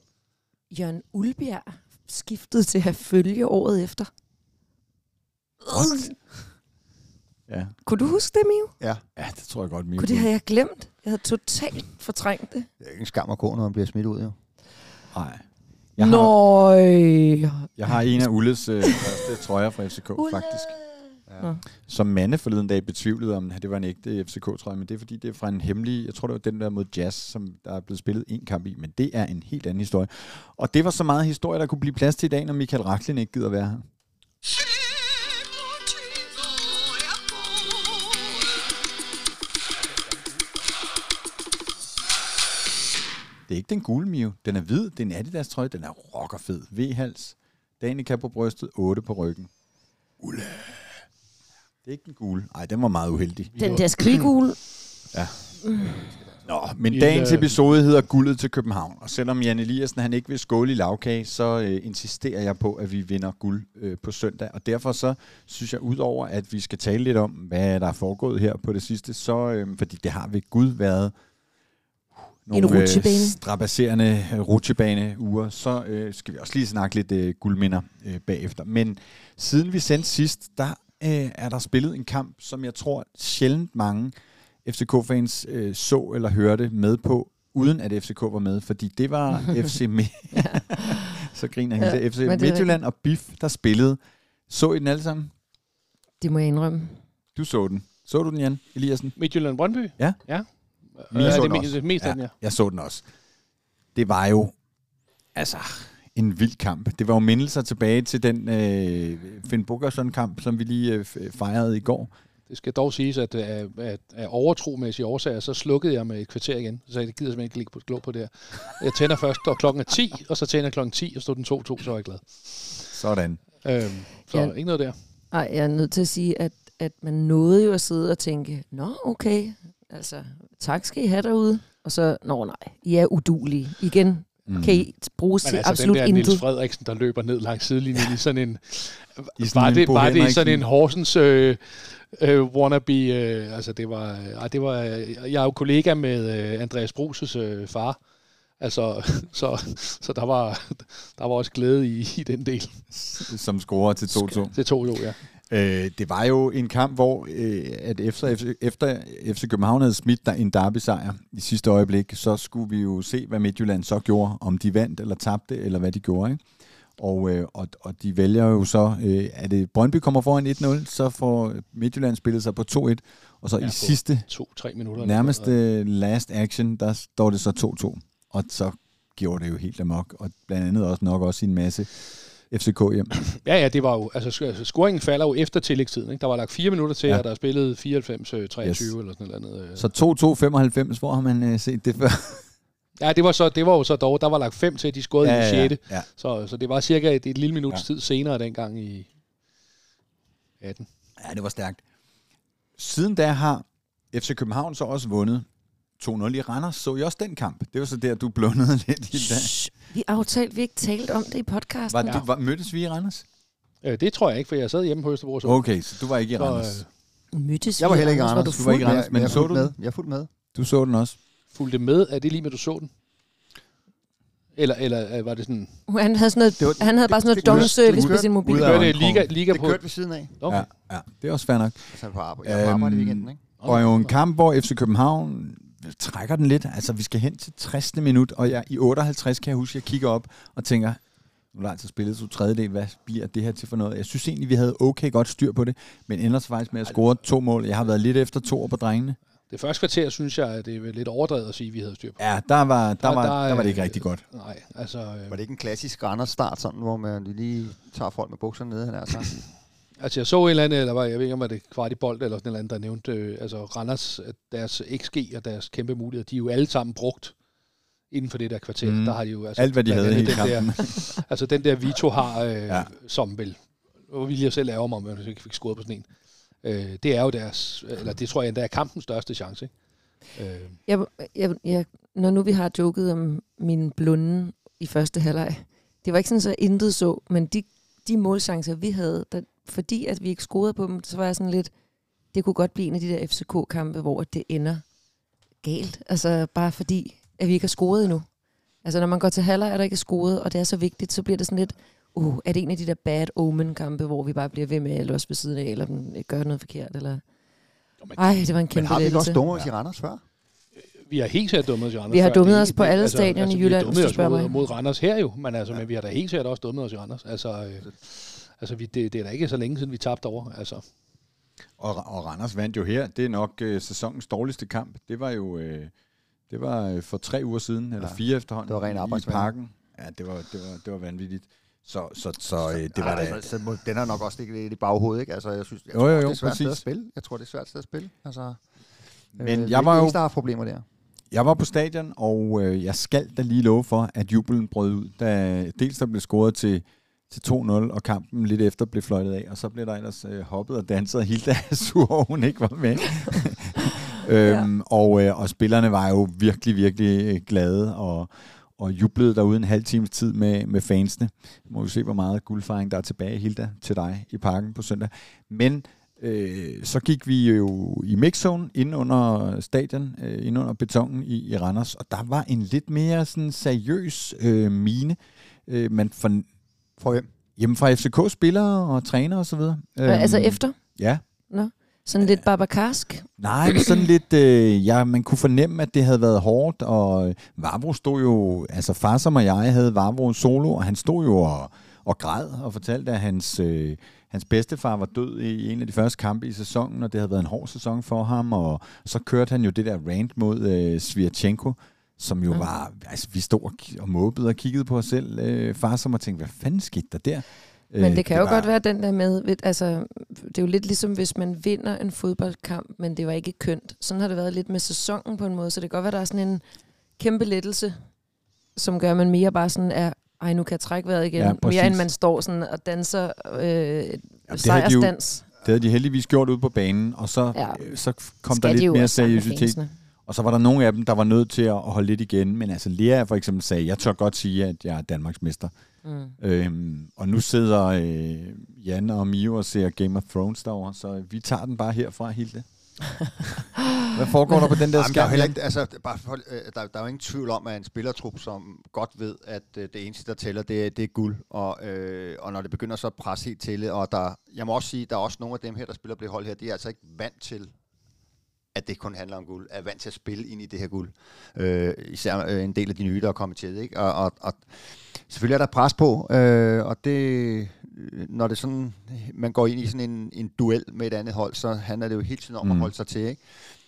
Speaker 3: Jørgen Ulbjerg skiftede til at følge året efter.
Speaker 1: What? Ja.
Speaker 3: Kunne du huske det, Mio?
Speaker 4: ja,
Speaker 1: ja, det tror jeg godt, Mio.
Speaker 3: Kunne det havde jeg glemt. Jeg havde totalt fortrængt det.
Speaker 4: det er ikke en skam at gå, når man bliver smidt ud, jo.
Speaker 1: Nej. Jeg har,
Speaker 3: Nøj.
Speaker 1: jeg har en af Ulles øh, første trøjer fra FCK, faktisk.
Speaker 3: Nå.
Speaker 1: Som Manne forleden dag betvivlede om, at det var en ægte FCK-trøje, men det er fordi, det er fra en hemmelig, jeg tror det var den der mod Jazz, som der er blevet spillet en kamp i, men det er en helt anden historie. Og det var så meget historie, der kunne blive plads til i dag, når Michael Raklin ikke gider være her. Det er ikke den gule Mio. Den er hvid. Det er en Adidas trøje. Den er rockerfed. V-hals. Danica på brystet. 8 på ryggen. Ulle. Det er ikke den gule. Nej, den var meget uheldig.
Speaker 3: Den der skrigule.
Speaker 1: Nå, men dagens episode hedder Guldet til København. Og selvom Jan Eliassen han ikke vil skåle i lavkage, så øh, insisterer jeg på, at vi vinder guld øh, på søndag. Og derfor så synes jeg, udover at vi skal tale lidt om, hvad der er foregået her på det sidste, så, øh, fordi det har ved Gud været
Speaker 3: En rutsjebane.
Speaker 1: Øh, strabasserende øh, rutsjebane uger, så øh, skal vi også lige snakke lidt øh, guldminder øh, bagefter. Men siden vi sendte sidst, der øh, er der spillet en kamp, som jeg tror sjældent mange FCK-fans øh, så eller hørte med på, uden at FCK var med, fordi det var FC Mi- så griner han
Speaker 3: Ja,
Speaker 1: FC Midtjylland og BIF, der spillede. Så I den alle sammen?
Speaker 3: Det må jeg indrømme.
Speaker 1: Du så den. Så du den, Jan Eliassen?
Speaker 2: Midtjylland Brøndby?
Speaker 1: Ja.
Speaker 2: Ja.
Speaker 1: Vi
Speaker 2: Øh,
Speaker 1: så
Speaker 2: er
Speaker 1: den
Speaker 2: det
Speaker 1: også.
Speaker 2: mest, mest den, ja.
Speaker 1: Jeg så den også. Det var jo, altså, en vild kamp. Det var jo mindelser tilbage til den øh, Finn Bogerson-kamp, som vi lige øh, fejrede i går.
Speaker 2: Det skal dog siges, at af, af, af overtromæssige årsager, så slukkede jeg med et kvarter igen. Så jeg gider simpelthen ikke ligge på, glå på det her. Jeg tænder først, og klokken er 10, og så tænder jeg klokken 10, og stod den 2-2, så er jeg glad.
Speaker 1: Sådan.
Speaker 2: Øhm, så
Speaker 3: Ja.
Speaker 2: ja. ikke noget der.
Speaker 3: Ej, jeg er nødt til at sige, at, at man nåede jo at sidde og tænke, nå, okay, altså, tak skal I have derude. Og så, nå nej, I er udulige. Igen,
Speaker 1: Mm.
Speaker 3: kan I bruges
Speaker 2: Men
Speaker 3: til
Speaker 2: altså
Speaker 3: absolut
Speaker 2: den der Niels. Frederiksen, der løber ned langs sidelinjen i sådan en...
Speaker 1: I sådan
Speaker 2: var,
Speaker 1: en
Speaker 2: det, var det sådan en Horsens øh, øh, wannabe... Øh, altså det var... Øh, det var øh, jeg er jo kollega med øh, Andreas Bruses øh, far. Altså, så, så der, var, der var også glæde i, i den del.
Speaker 1: Som scorer til 2-2.
Speaker 2: Det tog jo, ja.
Speaker 1: Øh, det var jo en kamp, hvor øh, at efter, FC, efter FC København havde smidt der en derby-sejr i sidste øjeblik, så skulle vi jo se, hvad Midtjylland så gjorde. Om de vandt eller tabte, eller hvad de gjorde. Ikke? Og, øh, og, og de vælger jo så, øh, at det Brøndby kommer foran 1-0, så får Midtjylland spillet sig på 2-1. Og så
Speaker 2: Ja,
Speaker 1: i sidste,
Speaker 2: To-tre minutter.
Speaker 1: nærmest øh, last action, der står det så 2-2. Og så gjorde det jo helt amok. Og blandt andet også nok også en masse FCK hjem.
Speaker 2: Ja, ja, det var jo... Altså, altså scoringen falder jo efter tillægstiden. Ikke? Der var lagt fire minutter til,
Speaker 1: Ja.
Speaker 2: ja. og der er spillet 94-23 yes.
Speaker 1: Yes.
Speaker 2: eller sådan noget. øh.
Speaker 1: Så 2-2-95, hvor har man øh, set det før?
Speaker 2: Ja, det var, så, det var jo så dog... Der var lagt fem til, at de scorede ja, i 6.
Speaker 1: ja.
Speaker 2: Så, så det var cirka et, et lille minuts
Speaker 1: Ja.
Speaker 2: ja. tid senere dengang i 18.
Speaker 1: Ja, det var stærkt. Siden da har FC København så også vundet 2-0 i Randers. Så I også den kamp? Det var så der, du blundede lidt i dag.
Speaker 3: Shh, vi aftalte, vi ikke talt om det i podcasten.
Speaker 1: Var, du, var, mødtes vi i Randers?
Speaker 2: Øh, det tror jeg ikke, for jeg sad hjemme på Østerbro. Så,
Speaker 1: Okay, så du var ikke i
Speaker 2: så,
Speaker 1: Randers.
Speaker 2: øh,
Speaker 3: Mødtes
Speaker 4: Jeg var heller ikke i
Speaker 3: Anders?
Speaker 4: Randers.
Speaker 1: Du var ikke i Randers,
Speaker 4: jeg-
Speaker 1: men
Speaker 4: jeg
Speaker 1: så
Speaker 4: fulgte
Speaker 1: du
Speaker 4: med. Jeg fulgte med.
Speaker 1: Du så den også.
Speaker 2: fulgte med. Er det lige med, du så den? Eller, eller øh, var det sådan...
Speaker 3: Han havde, sådan noget,
Speaker 4: Det var-
Speaker 3: han havde bare sådan
Speaker 4: det-
Speaker 3: noget
Speaker 4: det-
Speaker 3: dong-service
Speaker 4: det-
Speaker 3: på sin mobil.
Speaker 2: Du hørte
Speaker 4: Ørnkrogen.
Speaker 2: liga, liga
Speaker 4: Det
Speaker 2: på...
Speaker 4: kørte ved siden af.
Speaker 2: Okay.
Speaker 1: Ja, ja, det er også fair nok.
Speaker 4: Altså på arbejde. Jeg var på arbejde i
Speaker 1: Øhm,
Speaker 4: weekenden, ikke?
Speaker 1: Og jo en kamp, hvor FC København trækker den lidt. Altså, vi skal hen til 60. minut, og jeg, i 58 kan jeg huske, at jeg kigger op og tænker, nu er altså spillet to tredjedel, hvad bliver det her til for noget? Jeg synes egentlig, vi havde okay godt styr på det, men ender så faktisk med at score to mål. Jeg har været lidt efter to år på drengene.
Speaker 2: Det første kvarter, synes jeg, at det er lidt overdrevet at sige, at vi havde styr på.
Speaker 1: Ja, der var, der,
Speaker 2: Der-
Speaker 1: var,
Speaker 2: der er-
Speaker 1: der var det ikke rigtig godt.
Speaker 2: Nej, altså... Øh,
Speaker 4: Var det ikke en klassisk Randers start, sådan, hvor man lige tager folk med bukserne nede, han er sagt?
Speaker 2: Altså, jeg så en eller anden, eller var, jeg ved ikke, om det var det kvart i bold, eller sådan en eller anden, der nævnte, øh, altså Randers, deres XG og deres kæmpe muligheder, de er jo alle sammen brugt inden for det der kvarter.
Speaker 1: Mm.
Speaker 2: Der har de jo altså,
Speaker 1: Alt, hvad de havde
Speaker 2: den
Speaker 1: kampen.
Speaker 2: Der, altså den der Vito har, øh,
Speaker 1: Ja.
Speaker 2: som vel, hvor vi lige selv ærger mig, om jeg ikke fik scoret på sådan en. Øh, det er jo deres, eller det tror jeg endda er kampens største chance. Ikke? Øh,
Speaker 3: Jeg, jeg, jeg, når nu vi har joket om min blunde i første halvleg, det var ikke sådan, så intet så, men de, de målchancer, vi havde, der, fordi at vi ikke scorede på dem, så var jeg sådan lidt, det kunne godt blive en af de der FCK-kampe, hvor det ender galt. Altså bare fordi, at vi ikke har scoret endnu. Altså når man går til halvleg, og der ikke er scoret, og det er så vigtigt, så bliver det sådan lidt, uh, er det en af de der bad omen-kampe, hvor vi bare bliver ved med at låse ved siden af, eller den gør noget forkert, eller...
Speaker 2: men-
Speaker 3: Ej, det var en
Speaker 4: Men
Speaker 3: kæmpe
Speaker 4: har vi ikke også dummet os i Randers før?
Speaker 2: vi har helt sikkert dummet os i Randers.
Speaker 3: Vi har dummet os på alle stadioner i
Speaker 2: vi har
Speaker 3: Jylland, hvis du spørger
Speaker 2: mod,
Speaker 3: mig.
Speaker 2: mod Randers her jo, men, altså, men vi har da helt sikkert også dummet os i Randers. Altså, øh, altså vi, det, det er da ikke så længe siden, vi tabte over. Altså,
Speaker 1: Og, og Randers vandt jo her. Det er nok øh, sæsonens dårligste kamp. Det var jo øh, det var øh, for tre uger siden, eller
Speaker 4: Ja,
Speaker 1: fire efterhånden,
Speaker 4: det var ren
Speaker 1: i
Speaker 4: arbejdsvand.
Speaker 1: parken. Ja, det var, det var, det var vanvittigt. Så, så, så øh, det var
Speaker 4: Ej,
Speaker 1: da...
Speaker 4: altså, så den er nok også lidt lidt i baghovedet, ikke? Altså, jeg synes, jeg
Speaker 1: Jo,
Speaker 4: tror,
Speaker 1: jo, jo,
Speaker 4: det er svært sted at
Speaker 1: præcis.
Speaker 4: spille. Jeg tror, det er svært sted at spille. Altså,
Speaker 1: Men
Speaker 4: øh, er
Speaker 1: jeg var jo-
Speaker 4: der har problemer der.
Speaker 1: Jeg var på stadion, og øh, jeg skal da lige love for, at jubelen brød ud, da dels der blev scoret til, til 2-0, og kampen lidt efter blev fløjtet af, og så blev der ellers øh, hoppet og danset, og Hilda er sur, over, hun ikke var med. øhm, ja. og, øh, og spillerne var jo virkelig, virkelig øh, glade, og, og jublede derude en halv times tid med, med fansene. Må vi se, hvor meget guldfejring der er tilbage, Hilda, til dig i parken på søndag. Men øh, så gik vi jo i mixzone ind under stadion, øh, ind under betongen i, i Randers, og der var en lidt mere sådan seriøs øh, mine. Øh, man for,
Speaker 4: For hvem?
Speaker 1: hjemme fra FCK-spillere og træner og så videre.
Speaker 3: Øh, altså efter?
Speaker 1: Ja.
Speaker 3: Sådan lidt barbakarsk?
Speaker 1: Nej, men sådan lidt, øh, ja, man kunne fornemme, at det havde været hårdt, og øh, Vavro stod jo, altså far som og jeg havde Vavro solo, og han stod jo og, og græd og fortalte, at hans, øh, hans bedstefar var død i en af de første kampe i sæsonen, og det havde været en hård sæson for ham, og så kørte han jo det der rant mod øh, Svirchenko, som jo
Speaker 3: Ja.
Speaker 1: var, altså vi stod og, måbede og kiggede på os selv, øh, far som og tænkte, hvad fanden skete der der?
Speaker 3: Men
Speaker 1: Øh,
Speaker 3: det kan jo
Speaker 1: var-
Speaker 3: godt være den der med, altså, det er jo lidt ligesom, hvis man vinder en fodboldkamp, men det var ikke kønt. Sådan har det været lidt med sæsonen på en måde, så det kan godt være, der er sådan en kæmpe lettelse, som gør, at man mere bare sådan er, ej, nu kan jeg trække vejret igen.
Speaker 1: Ja,
Speaker 3: Ja,
Speaker 1: præcis.
Speaker 3: mere end man står sådan og danser øh,
Speaker 1: de jo-
Speaker 3: sejrsdans.
Speaker 1: Det havde de heldigvis gjort ude på banen, og så,
Speaker 3: Ja.
Speaker 1: øh, så kom
Speaker 3: Skal
Speaker 1: der
Speaker 3: de
Speaker 1: lidt
Speaker 3: jo
Speaker 1: mere
Speaker 3: med
Speaker 1: seriøsitet. Og så var der nogle af dem, der var nødt til at holde lidt igen. Men altså Lea for eksempel sagde, jeg tør godt sige, at jeg er Danmarks mester.
Speaker 3: Mm.
Speaker 1: Øhm, og nu sidder øh, Jan og Mio og ser Game of Thrones derovre, så vi tager den bare herfra, Hilde. Hvad foregår der på den der
Speaker 4: der, er
Speaker 1: skærm?
Speaker 4: ikke, altså, bare for, øh, der, der er jo ingen tvivl om, at en spillertrup, som godt ved, at øh, det eneste, der tæller, det, er- det er guld. Og, øh, og når det begynder så at presse helt til, det, og der, jeg må også sige, der er også nogle af dem her, der spiller på det hold her, de er altså ikke vant til, at det kun handler om guld, er vant til at spille ind i det her guld. Øh, især øh, en del af de nye, der er kommet til. Ikke? Og, og, og selvfølgelig er der pres på, øh, og det, øh, når det sådan, man går ind i sådan en, en duel med et andet hold, så handler det jo hele tiden om mm. at holde sig til. Ikke?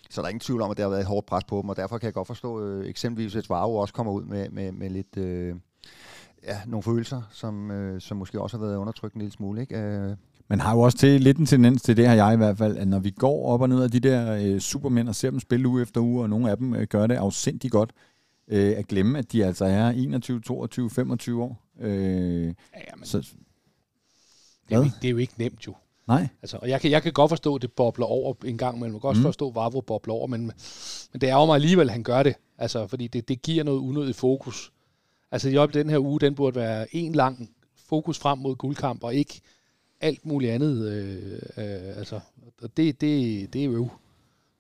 Speaker 4: Så der er ingen tvivl om, at der har været et hårdt pres på dem, og derfor kan jeg godt forstå, øh, eksempelvis hvis Varo også kommer ud med, med, med lidt... Øh, Ja, nogle følelser, som, øh, som måske også har været undertrykt en lille smule. Ikke? Øh,
Speaker 1: Man har jo også til, lidt en tendens til det, har jeg i hvert fald, at når vi går op og ned af de der øh, supermænd og ser dem spille uge efter uge, og nogle af dem øh, gør det afsindig godt, øh, at glemme, at de altså er 21, 22, 25 år. Øh,
Speaker 2: Ja, men
Speaker 1: så,
Speaker 2: det, er jo ikke, det er jo ikke nemt jo.
Speaker 1: nej,
Speaker 2: Altså, og jeg kan, jeg kan godt forstå, at det bobler over en gang imellem. Jeg kan også
Speaker 1: Mm.
Speaker 2: forstå, at Vavro bobler over, men, men det er jo mig alligevel, at han gør det. Altså, fordi det, det giver noget unødigt fokus. Altså, i den her uge, den burde være en lang fokus frem mod guldkamp, og ikke alt muligt andet. Øh, øh, altså, og det, det, det er jo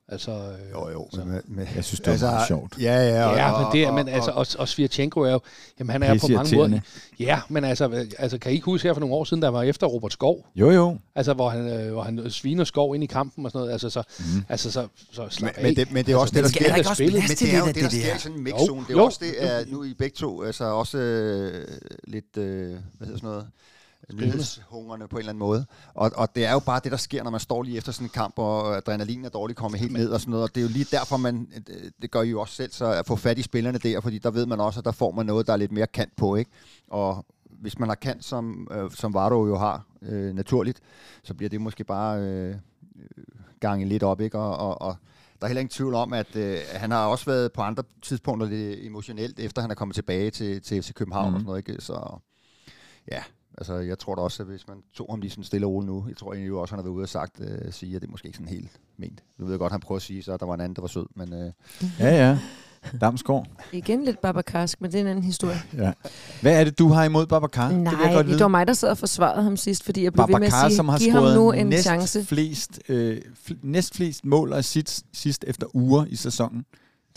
Speaker 2: Altså, øh,
Speaker 4: Jo, jo.
Speaker 2: Så.
Speaker 4: Med, med,
Speaker 1: Jeg synes, det var meget sjovt.
Speaker 4: Ja, ja. Og,
Speaker 2: Ja, men, det, er- men altså,
Speaker 4: og,
Speaker 2: og, Svirchenko er jo, jamen han er på mange måder, ja, men altså, altså, kan I ikke huske her for nogle år siden, der var efter Robert Skov,
Speaker 1: Jo, jo.
Speaker 2: altså, hvor han, øh, hvor han sviner Skov ind i kampen og sådan noget, altså, så,
Speaker 1: Mm.
Speaker 2: altså, så, så slap
Speaker 4: men, men, det, men det er også det, der
Speaker 2: men
Speaker 4: sker.
Speaker 2: der
Speaker 4: men
Speaker 2: spillet?
Speaker 4: men det er jo det,
Speaker 3: af
Speaker 4: der sker i sådan en mixzone. Det er
Speaker 2: jo.
Speaker 4: også det, at nu i begge to, altså også øh, lidt, øh, hvad hedder sådan noget, nyhedshungrende på en eller anden måde. Og, og det er jo bare det, der sker, når man står lige efter sådan en kamp, og adrenalin er dårligt kommet helt ned og sådan noget. Og det er jo lige derfor, man, øh, det gør I jo også selv, så at få fat i spillerne der, fordi der ved man også, at der får man noget, der er lidt mere kant på, ikke? Og hvis man har kant, som, øh, som Vardo jo har øh, naturligt, så bliver det måske bare øh, øh, gange lidt op, ikke? Og, og, og der er heller ingen tvivl om, at øh, han har også været på andre tidspunkter lidt emotionelt, efter han er kommet tilbage til, til, til København
Speaker 1: Mhm.
Speaker 4: mm. og sådan noget, ikke? Så ja, altså jeg tror da også, at hvis man tog ham lige sådan stille og roligt nu, jeg tror egentlig jo også, han har været ude og sagt, øh, sige, at det er måske ikke sådan helt ment. Nu ved jeg godt, han prøver at sige, så at der var en anden, der var sød, men øh,
Speaker 1: Ja, ja. Damsgaard.
Speaker 3: Igen lidt babakarsk, men det er en anden historie.
Speaker 1: Ja. Hvad er det, du har imod Babacar? det jeg
Speaker 3: Nej,
Speaker 1: godt
Speaker 3: det var mig, der sad og forsvarede ham sidst, fordi jeg blev ved med at
Speaker 1: Babacar,
Speaker 3: sige,
Speaker 1: som har
Speaker 3: giv ham nu en
Speaker 1: næst
Speaker 3: chance.
Speaker 1: flest, øh, fl- næst flest mål af sidst, sidst efter uger i sæsonen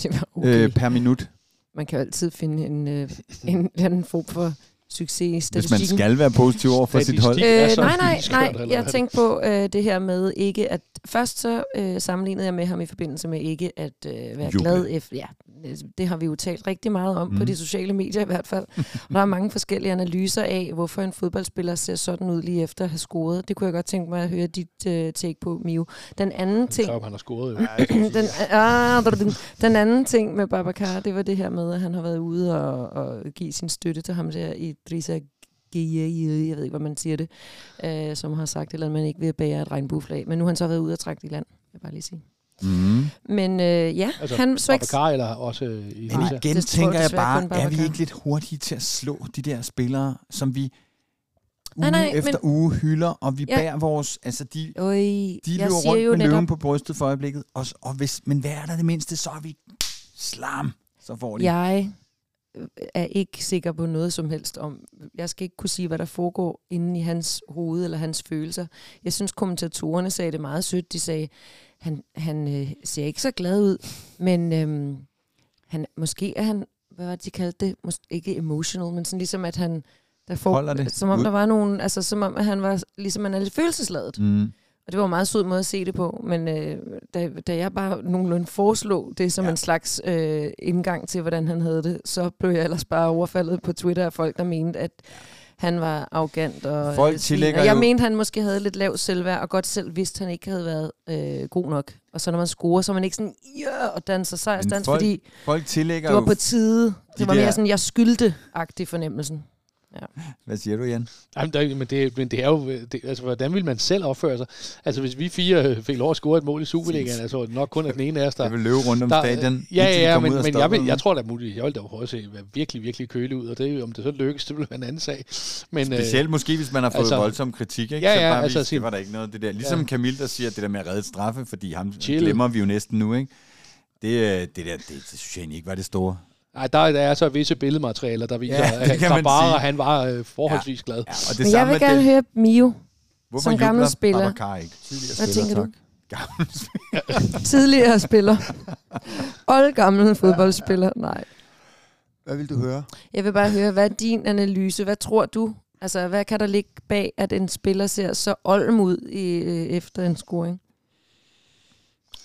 Speaker 3: Det var
Speaker 1: okay.
Speaker 3: okay.
Speaker 1: øh, per minut.
Speaker 3: Man kan jo altid finde en, øh, en eller anden form for succes
Speaker 1: Hvis man
Speaker 3: statistikken.
Speaker 1: skal være positiv over for sit hold.
Speaker 3: Øh, nej, nej, nej. Jeg tænkte på øh, det her med ikke at... Først så øh, sammenlignede jeg med ham i forbindelse med ikke at øh, være
Speaker 1: Juble.
Speaker 3: glad. Efter, ja, det har vi jo talt rigtig meget om mm. på de sociale medier i hvert fald. Og der er mange forskellige analyser af, hvorfor en fodboldspiller ser sådan ud lige efter at have scoret. Det kunne jeg godt tænke mig at høre dit øh, take på, Mio. Den anden ting...
Speaker 2: Så han har scoret jo.
Speaker 3: den, ah, den, den anden ting med Babacar, det var det her med, at han har været ude og, og give sin støtte til ham der i Drisa Gueye, jeg ved ikke, hvad man siger det, øh, som har sagt, eller at man ikke vil bære et regnbueflag. Men nu har han så været ude og trække i land, vil jeg bare lige sige.
Speaker 1: Mm.
Speaker 3: Men øh, ja,
Speaker 2: Altså,
Speaker 3: han ikke...
Speaker 2: Babacar eller også øh, i
Speaker 1: Men igen
Speaker 3: det
Speaker 1: tænker jeg bare, er vi ikke lidt hurtige til at slå de der spillere, som vi
Speaker 3: Nej,
Speaker 1: uge
Speaker 3: nej,
Speaker 1: efter
Speaker 3: men-
Speaker 1: uge hylder, og vi
Speaker 3: Ja.
Speaker 1: bærer vores... Altså, de,
Speaker 3: Øj,
Speaker 1: de
Speaker 3: jeg
Speaker 1: løber
Speaker 3: siger
Speaker 1: rundt
Speaker 3: jo
Speaker 1: med
Speaker 3: netop,
Speaker 1: løven på brystet for øjeblikket. Og, og hvis, men hvad er der det mindste, så er vi slam. Så får de.
Speaker 3: jeg er ikke sikker på noget som helst om. Jeg skal ikke kunne sige, hvad der foregår inde i hans hoved eller hans følelser. Jeg synes, kommentatorerne sagde det meget sødt. De sagde, han, han øh, ser ikke så glad ud, men øhm, han, måske er han, hvad var det, de kaldte det? Mås- ikke emotional, men sådan ligesom, at han, der
Speaker 1: Holder det
Speaker 3: som om
Speaker 1: ud.
Speaker 3: der var nogen, altså som om, at han var, ligesom han er lidt følelsesladet.
Speaker 1: Mm.
Speaker 3: Og det var en meget sød måde at se det på, men øh, da, da jeg bare nogenlunde foreslog det som
Speaker 1: Ja.
Speaker 3: en slags øh, indgang til, hvordan han havde det, så blev jeg ellers bare overfaldet på Twitter af folk, der mente, at han var arrogant og
Speaker 1: Folk tillægger
Speaker 3: Og jeg
Speaker 1: jo-
Speaker 3: mente, han måske havde lidt lavt selvværd, og godt selv vidste, at han ikke havde været øh, god nok. Og så når man scorer, så er man ikke sådan, ja, og danser sejrsdans,
Speaker 1: folk
Speaker 3: fordi
Speaker 1: Folk tillægger
Speaker 3: det var på tide. Det var mere sådan, jeg skyldte-agtig fornemmelsen.
Speaker 1: Hvad siger du, Jan?
Speaker 2: Jamen, der, men, det, men det er jo, det, altså, hvordan vil man selv opføre sig? Altså, hvis vi fire øh, fik lov at score et mål i Superligaen, altså nok kun af den ene af os, der...
Speaker 1: Jeg vil løbe rundt om
Speaker 2: der,
Speaker 1: stadion.
Speaker 2: Ja, ja, ja, men, men jeg, vil, jeg tror da muligt, jeg vil da prøve at se være virkelig, virkelig kølig ud, og det, om det så lykkes, det bliver en anden sag. Men, øh,
Speaker 1: Specielt måske, hvis man har fået
Speaker 2: altså-
Speaker 1: voldsom kritik, ikke?
Speaker 2: Ja,
Speaker 1: så
Speaker 2: ja,
Speaker 1: bare
Speaker 2: altså sige-
Speaker 1: det var der ikke noget det der. Ligesom
Speaker 2: Ja.
Speaker 1: ja. Camille, der siger, at det der med at redde straffe, fordi ham
Speaker 2: Chill.
Speaker 1: glemmer vi jo næsten nu, ikke? Det, øh, det der, det, det synes jeg egentlig ikke var det store.
Speaker 2: Nej, der, der er så visse billedmaterialer, der viser,
Speaker 1: Ja,
Speaker 2: ja, at
Speaker 1: sige.
Speaker 2: han var øh, forholdsvis glad.
Speaker 1: Ja, og det
Speaker 3: Men jeg vil gerne
Speaker 1: det.
Speaker 3: høre Mio,
Speaker 1: Hvorfor
Speaker 3: som gammel spiller.
Speaker 1: Babacar ikke? Tidligere
Speaker 3: Hvad
Speaker 1: spiller,
Speaker 3: tænker du?
Speaker 1: tak. Gammel
Speaker 3: tidligere spiller. Old gammel fodboldspiller. Nej.
Speaker 4: Hvad vil du høre?
Speaker 3: Jeg vil bare høre, hvad er din analyse? Hvad tror du? Altså, hvad kan der ligge bag, at en spiller ser så olm ud i, øh, efter en scoring?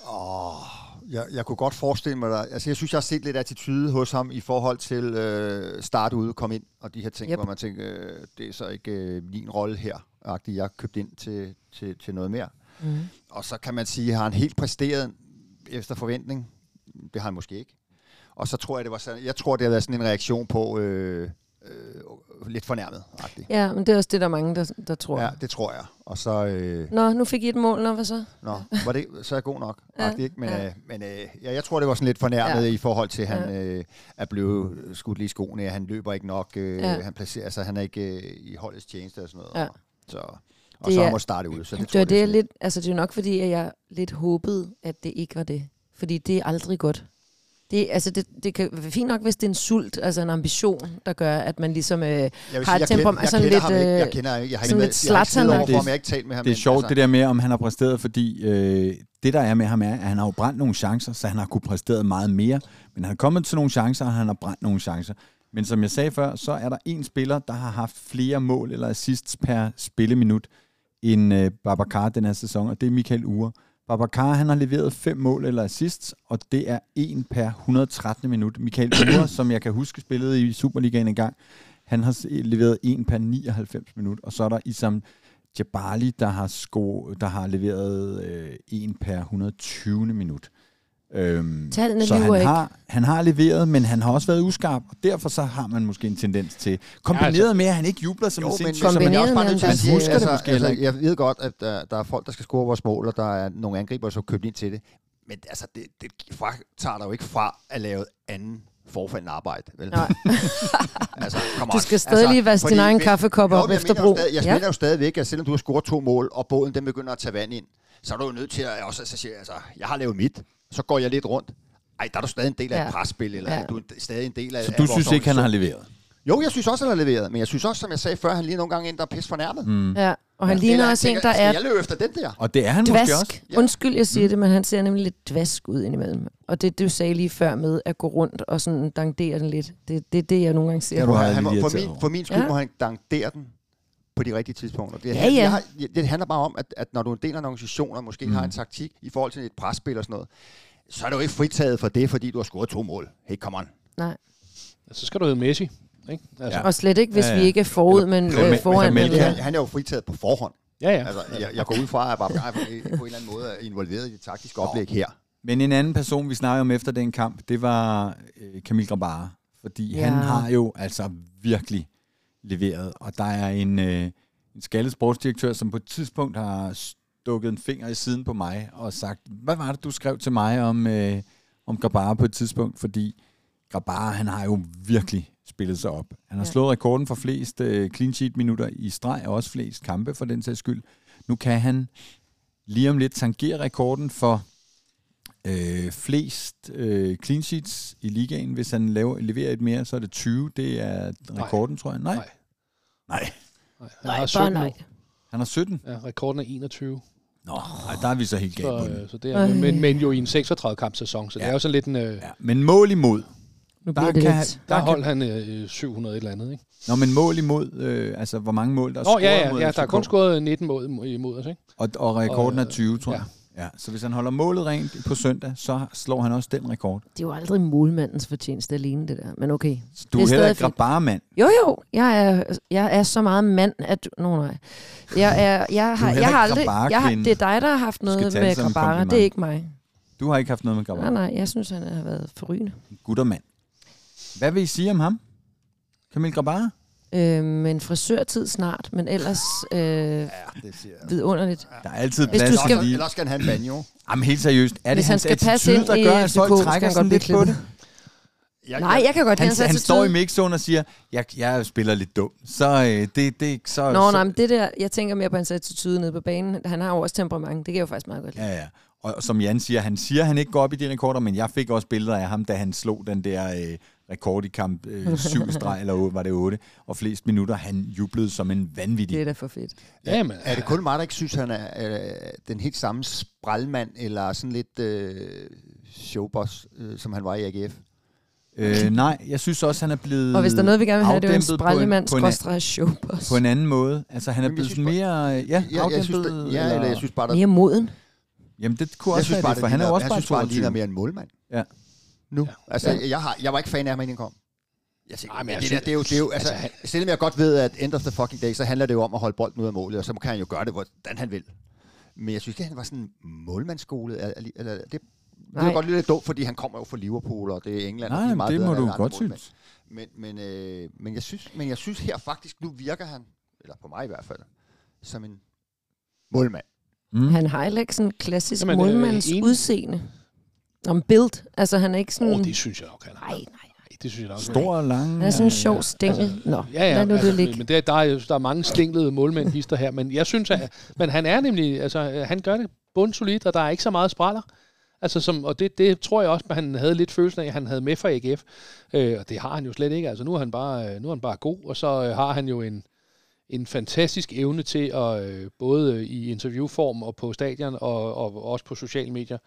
Speaker 4: Åh, jeg, jeg kunne godt forestille mig dig. Altså, jeg synes, jeg har set lidt attitude hos ham i forhold til øh, starte ude, komme ind, og de her ting,
Speaker 3: Yep.
Speaker 4: hvor man tænker, øh, det er så ikke øh, min rolle her, agtigt. jeg købt ind til, til, til noget mere.
Speaker 3: Mm.
Speaker 4: Og så kan man sige, har han helt præsteret efter forventning? Det har han måske ikke. Og så tror jeg, det var sådan, jeg tror, det har været sådan en reaktion på øh, øh, lidt fornærmet. -agtigt.
Speaker 3: Ja, men det er også det, der er mange, der, der tror.
Speaker 4: Ja, det tror jeg. Og så, øh,
Speaker 3: Nå, nu fik I et mål, nå, hvad så?
Speaker 4: nå, var det, så er jeg god nok.
Speaker 3: Ja,
Speaker 4: Ja, ikke? Men,
Speaker 3: ja.
Speaker 4: øh, men øh, ja, jeg tror, det var sådan lidt fornærmet
Speaker 3: Ja.
Speaker 4: i forhold til, at han
Speaker 3: Ja.
Speaker 4: øh, er blevet skudt lige i skoene. Han løber ikke nok. Øh,
Speaker 3: Ja.
Speaker 4: han, placerer, altså, han er ikke øh, i holdets tjeneste og sådan noget.
Speaker 3: Ja.
Speaker 4: Og, så, og
Speaker 3: Det
Speaker 4: så måttet starte ud. Så det,
Speaker 3: Det,
Speaker 4: tror jeg,
Speaker 3: det,
Speaker 4: er
Speaker 3: lidt, altså, det er nok fordi, at jeg lidt håbede, at det ikke var det. Fordi det er aldrig godt. Det, altså, det, det kan være fint nok, hvis det er en sult, altså en ambition, der gør, at man ligesom... Øh, har
Speaker 4: sige,
Speaker 3: et
Speaker 4: jeg,
Speaker 3: temperament-
Speaker 4: kender, kender
Speaker 3: lidt,
Speaker 4: ham ikke. Jeg
Speaker 3: øh,
Speaker 4: kender ikke. Jeg har
Speaker 3: sådan
Speaker 4: ikke,
Speaker 3: lidt
Speaker 4: jeg har ikke
Speaker 3: Zlatan-agtigt.
Speaker 4: overfor ham. Jeg har ikke talt med ham.
Speaker 1: Det er
Speaker 4: men
Speaker 1: sjovt,
Speaker 4: altså,
Speaker 1: det der med, om han har præsteret, fordi øh, det, der er med ham, er, at han har jo brændt nogle chancer, så han har kunne præsteret meget mere. Men han er kommet til nogle chancer, og han har brændt nogle chancer. Men som jeg sagde før, så er der en spiller, der har haft flere mål eller assists per spilleminut end øh, Babacar den her sæson, og det er Michael Ure. Babacar, han har leveret fem mål eller assists, og det er en per 113 minut. Michael Ure, som jeg kan huske spillede i Superligaen en gang, han har leveret en per 99 minut, og så er der Isam Jabali, der har, sko, der har leveret øh, en per 120 minut. Øhm,
Speaker 3: Tallene
Speaker 1: så
Speaker 3: lyver
Speaker 1: han
Speaker 3: ikke.
Speaker 1: har, han har leveret, men han har også været uskarp, og derfor så har man måske en tendens til, kombineret
Speaker 2: Ja, altså-
Speaker 1: med, at han ikke jubler som
Speaker 4: Jo,
Speaker 1: en
Speaker 4: men,
Speaker 1: sindssyg,
Speaker 4: men
Speaker 1: som
Speaker 4: jeg er
Speaker 1: man,
Speaker 4: også bare nødt til at sige,
Speaker 1: husker det
Speaker 4: altså,
Speaker 1: måske
Speaker 4: altså,
Speaker 1: ikke.
Speaker 4: jeg ved godt, at der, der er folk, der skal score vores mål, og der er nogle angriber, som købt ind til det. Men altså, det, det tager dig jo ikke fra at lave anden forfaldende arbejde. Vel?
Speaker 3: Nej.
Speaker 4: altså, come
Speaker 3: Du
Speaker 4: on.
Speaker 3: skal stadig lige vaske din egen kaffekop op efter brug.
Speaker 4: stadig- Jeg
Speaker 3: Ja.
Speaker 4: mener jo stadigvæk, at selvom du har scoret to mål, og båden den begynder at tage vand ind, så er du jo nødt til at også altså, sige, altså, jeg har lavet mit, så går jeg lidt rundt. Ej, der er du stadig en del af
Speaker 3: Ja.
Speaker 4: et presspil, eller
Speaker 3: Ja.
Speaker 4: ja. du er stadig en del af
Speaker 1: Så
Speaker 4: af
Speaker 1: du
Speaker 4: vores
Speaker 1: synes ikke, han har leveret?
Speaker 4: Jo, jeg synes også, han har leveret, men jeg synes også, som jeg sagde før, han lige nogle gange ind, der er pis fornærmet.
Speaker 1: Mm.
Speaker 3: Ja, og han
Speaker 4: Ja.
Speaker 3: ligner også en, der
Speaker 4: skal
Speaker 3: er
Speaker 4: jeg løbe efter den der?
Speaker 1: Og det er han måske også.
Speaker 3: dvask.
Speaker 4: Ja.
Speaker 3: Undskyld, jeg siger
Speaker 1: Mm.
Speaker 3: det, men han ser nemlig lidt dvask ud indimellem. Og det, du sagde lige før med at gå rundt og sådan dangdere den lidt, det er det, det, jeg nogle gange ser.
Speaker 1: Ja, du har
Speaker 4: han, må, for, min, for min skyld
Speaker 3: Ja.
Speaker 4: må han dankdere den på de rigtige tidspunkter. Det,
Speaker 3: Ja, ja.
Speaker 4: Jeg har, det handler bare om, at, at når du er en del af en organisation, og måske
Speaker 1: Mm.
Speaker 4: mm. har en taktik i forhold til et presspil og sådan noget, så er du ikke fritaget for det, fordi du har scoret to mål. Hey, come on.
Speaker 2: Så skal du hedde Messi. Ikke? Altså,
Speaker 1: Ja.
Speaker 3: Og slet ikke, hvis
Speaker 1: Ja,
Speaker 3: ja, vi ikke er forud, men øh, foran.
Speaker 1: men- men-
Speaker 4: Han, han er jo fritaget på forhånd.
Speaker 2: ja, ja.
Speaker 4: Altså, jeg, jeg går ud fra, at Babacar er på en eller anden måde er involveret i det taktiske oplæg her.
Speaker 1: Men en anden person, vi snakkede om efter den kamp, det var øh, Camille Grabara. Fordi
Speaker 3: ja.
Speaker 1: han har jo altså virkelig leveret. Og der er en, øh, en skaldet sportsdirektør, som på et tidspunkt har stukket en finger i siden på mig og sagt, hvad var det, du skrev til mig om, øh, om Grabara på et tidspunkt? Fordi Grabara, han har jo virkelig spillet sig op. Han har
Speaker 3: Ja.
Speaker 1: slået rekorden for flest øh, clean sheet minutter i streg, og også flest kampe for den sags skyld. Nu kan han lige om lidt tangere rekorden for øh, flest øh, clean sheets i ligaen. Hvis han laver, leverer et mere, så er det 20. Det er rekorden, tror jeg. Nej.
Speaker 2: Nej.
Speaker 1: Nej.
Speaker 2: Nej, han
Speaker 3: Nej,
Speaker 2: har
Speaker 3: bare
Speaker 2: 17
Speaker 3: nej.
Speaker 2: nu.
Speaker 1: Han har 17.
Speaker 2: Ja, rekorden er 21.
Speaker 1: Nå, ej, der er vi så helt galt på den.
Speaker 2: øh, så det er, men, men jo i en 36 kamp sæson, så ja. det er jo sådan lidt en... Øh,
Speaker 1: Ja, men mål imod.
Speaker 3: Nu
Speaker 1: Der kan,
Speaker 3: lidt...
Speaker 2: der
Speaker 1: der
Speaker 2: holdt
Speaker 1: kan,
Speaker 2: han øh, 700 et eller andet, ikke?
Speaker 1: Nå, men mål imod, øh, altså hvor mange mål der er
Speaker 2: Nå,
Speaker 1: scoret
Speaker 2: ja, ja,
Speaker 1: mod
Speaker 2: ja, der er kun scoret 19 mål imod- os, ikke?
Speaker 1: Og, og rekorden
Speaker 2: Og,
Speaker 1: er 20, tror
Speaker 2: ja.
Speaker 1: jeg. Ja, så hvis han holder målet rent på søndag, så slår han også den rekord.
Speaker 3: Det er jo aldrig målmandens fortjeneste alene, det der. Men okay.
Speaker 1: Så du
Speaker 3: Det
Speaker 1: er
Speaker 3: er
Speaker 1: heller ikke bare mand.
Speaker 3: Jo, jo. Jeg er, jeg er så meget mand, at... Nå, nej. Jeg, er, jeg, har, jeg har aldrig... Jeg har, det er dig, der har haft noget med Grabara. Det er ikke mig.
Speaker 1: Du har ikke haft noget med Grabara.
Speaker 3: Nej, nej. Jeg synes, han har været forrygende.
Speaker 1: Guttermand. Hvad vil I sige om ham? Camille Grabara?
Speaker 3: Øh, men frisørtid snart, men ellers øh,
Speaker 4: Ja, det siger jeg.
Speaker 3: vidunderligt.
Speaker 1: Der er altid
Speaker 3: Hvis
Speaker 1: plads
Speaker 3: du skal-
Speaker 1: til lige...
Speaker 4: Ellers skal han have en banjo.
Speaker 1: Jamen helt seriøst, er det
Speaker 3: Hvis han
Speaker 1: hans
Speaker 3: skal passe
Speaker 1: attitude,
Speaker 3: ind
Speaker 1: der gør, at
Speaker 3: FCK,
Speaker 1: folk
Speaker 3: skal
Speaker 1: trækker
Speaker 3: han
Speaker 1: sådan
Speaker 3: godt
Speaker 1: lidt på det?
Speaker 4: Jeg,
Speaker 3: Nej, jeg kan godt
Speaker 1: Han, han
Speaker 3: attitude.
Speaker 1: står i mixzone og siger, jeg, jeg spiller lidt dum. Så øh, det, det så...
Speaker 3: Nå,
Speaker 1: så,
Speaker 3: nej, men det der, jeg tænker mere på hans attitude nede på banen. Han har jo også temperament, det kan jeg jo faktisk meget godt lide.
Speaker 1: Ja, ja. Og som Jan siger, han siger, han ikke går op i de rekorder, men jeg fik også billeder af ham, da han slog den der øh, rekord i kamp øh, syv streg, eller var det otte, og flest minutter. Han jublede som en vanvittig.
Speaker 3: Det er da for fedt.
Speaker 2: Ja, men,
Speaker 4: Er det kun mig, der ikke synes, han er øh, den helt samme spralmand, eller sådan lidt øh, showboss, øh, som han var i AGF?
Speaker 1: Øh, nej, jeg synes også, han er blevet
Speaker 3: Og hvis der er noget, vi gerne vil have, det er jo en
Speaker 1: afdæmpet på en- på på en anden måde. Altså, han er
Speaker 4: jeg
Speaker 1: blevet
Speaker 4: synes
Speaker 1: sådan mere øh, ja,
Speaker 4: jeg, jeg synes, der, ja, eller jeg synes bare, der,
Speaker 3: Mere moden.
Speaker 1: Jamen, det kunne
Speaker 4: jeg
Speaker 1: også
Speaker 4: synes
Speaker 1: være
Speaker 4: bare,
Speaker 1: det, for han er jo også
Speaker 4: jeg
Speaker 1: bare
Speaker 4: synes bare, han ligner
Speaker 1: 22.
Speaker 4: mere en målmand.
Speaker 1: Ja.
Speaker 4: Nu.
Speaker 2: Ja.
Speaker 4: Altså,
Speaker 3: Ja.
Speaker 4: jeg, har, jeg var ikke fan af ham, inden han kom. Jeg tænker,
Speaker 2: Nej, men jeg
Speaker 4: det,
Speaker 2: synes-
Speaker 4: der, det, er jo, det er jo,
Speaker 2: altså,
Speaker 4: altså, selvom jeg godt ved, at end of the fucking day, så handler det jo om at holde bolden ud af målet, og så kan han jo gøre det, hvordan han vil. Men jeg synes ikke, han var sådan målmandsskole. Eller, eller, det, det er
Speaker 3: Nej.
Speaker 4: godt lidt dumt, fordi han kommer jo fra Liverpool, og det er England. og de
Speaker 1: Nej,
Speaker 4: er meget
Speaker 1: det må du godt
Speaker 4: målmænd.
Speaker 1: synes.
Speaker 4: Men, men, øh, men, jeg synes, men jeg synes her faktisk, nu virker han, eller på mig i hvert fald, som en målmand.
Speaker 1: Mm.
Speaker 3: Han har heller ikke sådan en klassisk
Speaker 2: Jamen, øh,
Speaker 3: målmands
Speaker 2: enig.
Speaker 3: udseende. Om build. Altså, han er ikke sådan...
Speaker 2: Åh, oh, det synes jeg nok, han har.
Speaker 3: Nej, nej.
Speaker 2: Nej, det synes jeg nok.
Speaker 1: Stor og lang.
Speaker 3: Han er sådan en sjov stængel. Nå,
Speaker 2: Ja, ja,
Speaker 3: lad nu det
Speaker 2: altså,
Speaker 3: ligge.
Speaker 2: men der, der, er, der er mange stinglede målmænd hister her, men jeg synes, at men han er nemlig, altså, han gør det bundsolidt, og der er ikke så meget spraller. Altså, som, og det, det tror jeg også, at han havde lidt følelsen af, at han havde med fra AGF. Øh, og det har han jo slet ikke. Altså, nu er han bare, nu er han bare god, og så øh, har han jo en, en fantastisk evne til at øh, både i interviewform og på stadion og, og også på sociale medier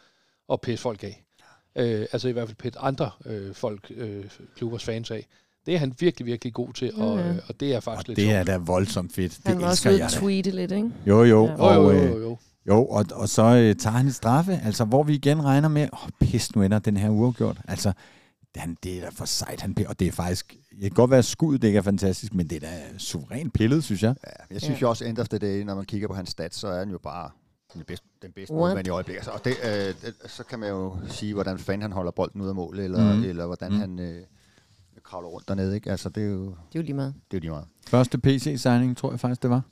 Speaker 2: at pisse folk af. Øh, altså i hvert fald pisse andre øh, folk, øh, klubbers fans af. Det er han virkelig, virkelig god til, og,
Speaker 3: ja.
Speaker 2: øh, og det er faktisk
Speaker 1: Og
Speaker 2: lidt
Speaker 1: det
Speaker 2: sjovt.
Speaker 1: er da voldsomt fedt.
Speaker 3: Han
Speaker 1: Det
Speaker 3: var også
Speaker 1: elsker
Speaker 3: ude
Speaker 1: jeg da.
Speaker 3: tweete lidt, ikke?
Speaker 1: Jo, jo.
Speaker 3: Ja.
Speaker 2: Jo,
Speaker 1: Og,
Speaker 2: jo,
Speaker 1: øh,
Speaker 2: jo, jo.
Speaker 1: Jo, og, og så øh, tager han et straffe, altså hvor vi igen regner med, åh, pis, nu ender den her uafgjort. Altså, han, det er da for sejt, han, og det er faktisk, det kan godt være skuddet, det ikke er fantastisk, men det er da suverænt pillet, synes jeg.
Speaker 4: Ja, jeg synes
Speaker 3: Ja.
Speaker 4: jo også, end of the day, når man kigger på hans stats, så er han jo bare den bedste, den bedste målmand i øjeblikket. Altså, og det, øh, det, så kan man jo sige, hvordan fanden han holder bolden ud af mål, eller, mm. eller hvordan mm. han øh, kravler rundt dernede. Ikke? Altså, det er jo
Speaker 3: Det er jo lige meget.
Speaker 4: det er jo lige meget.
Speaker 1: Første PC-signing, tror jeg faktisk, det var,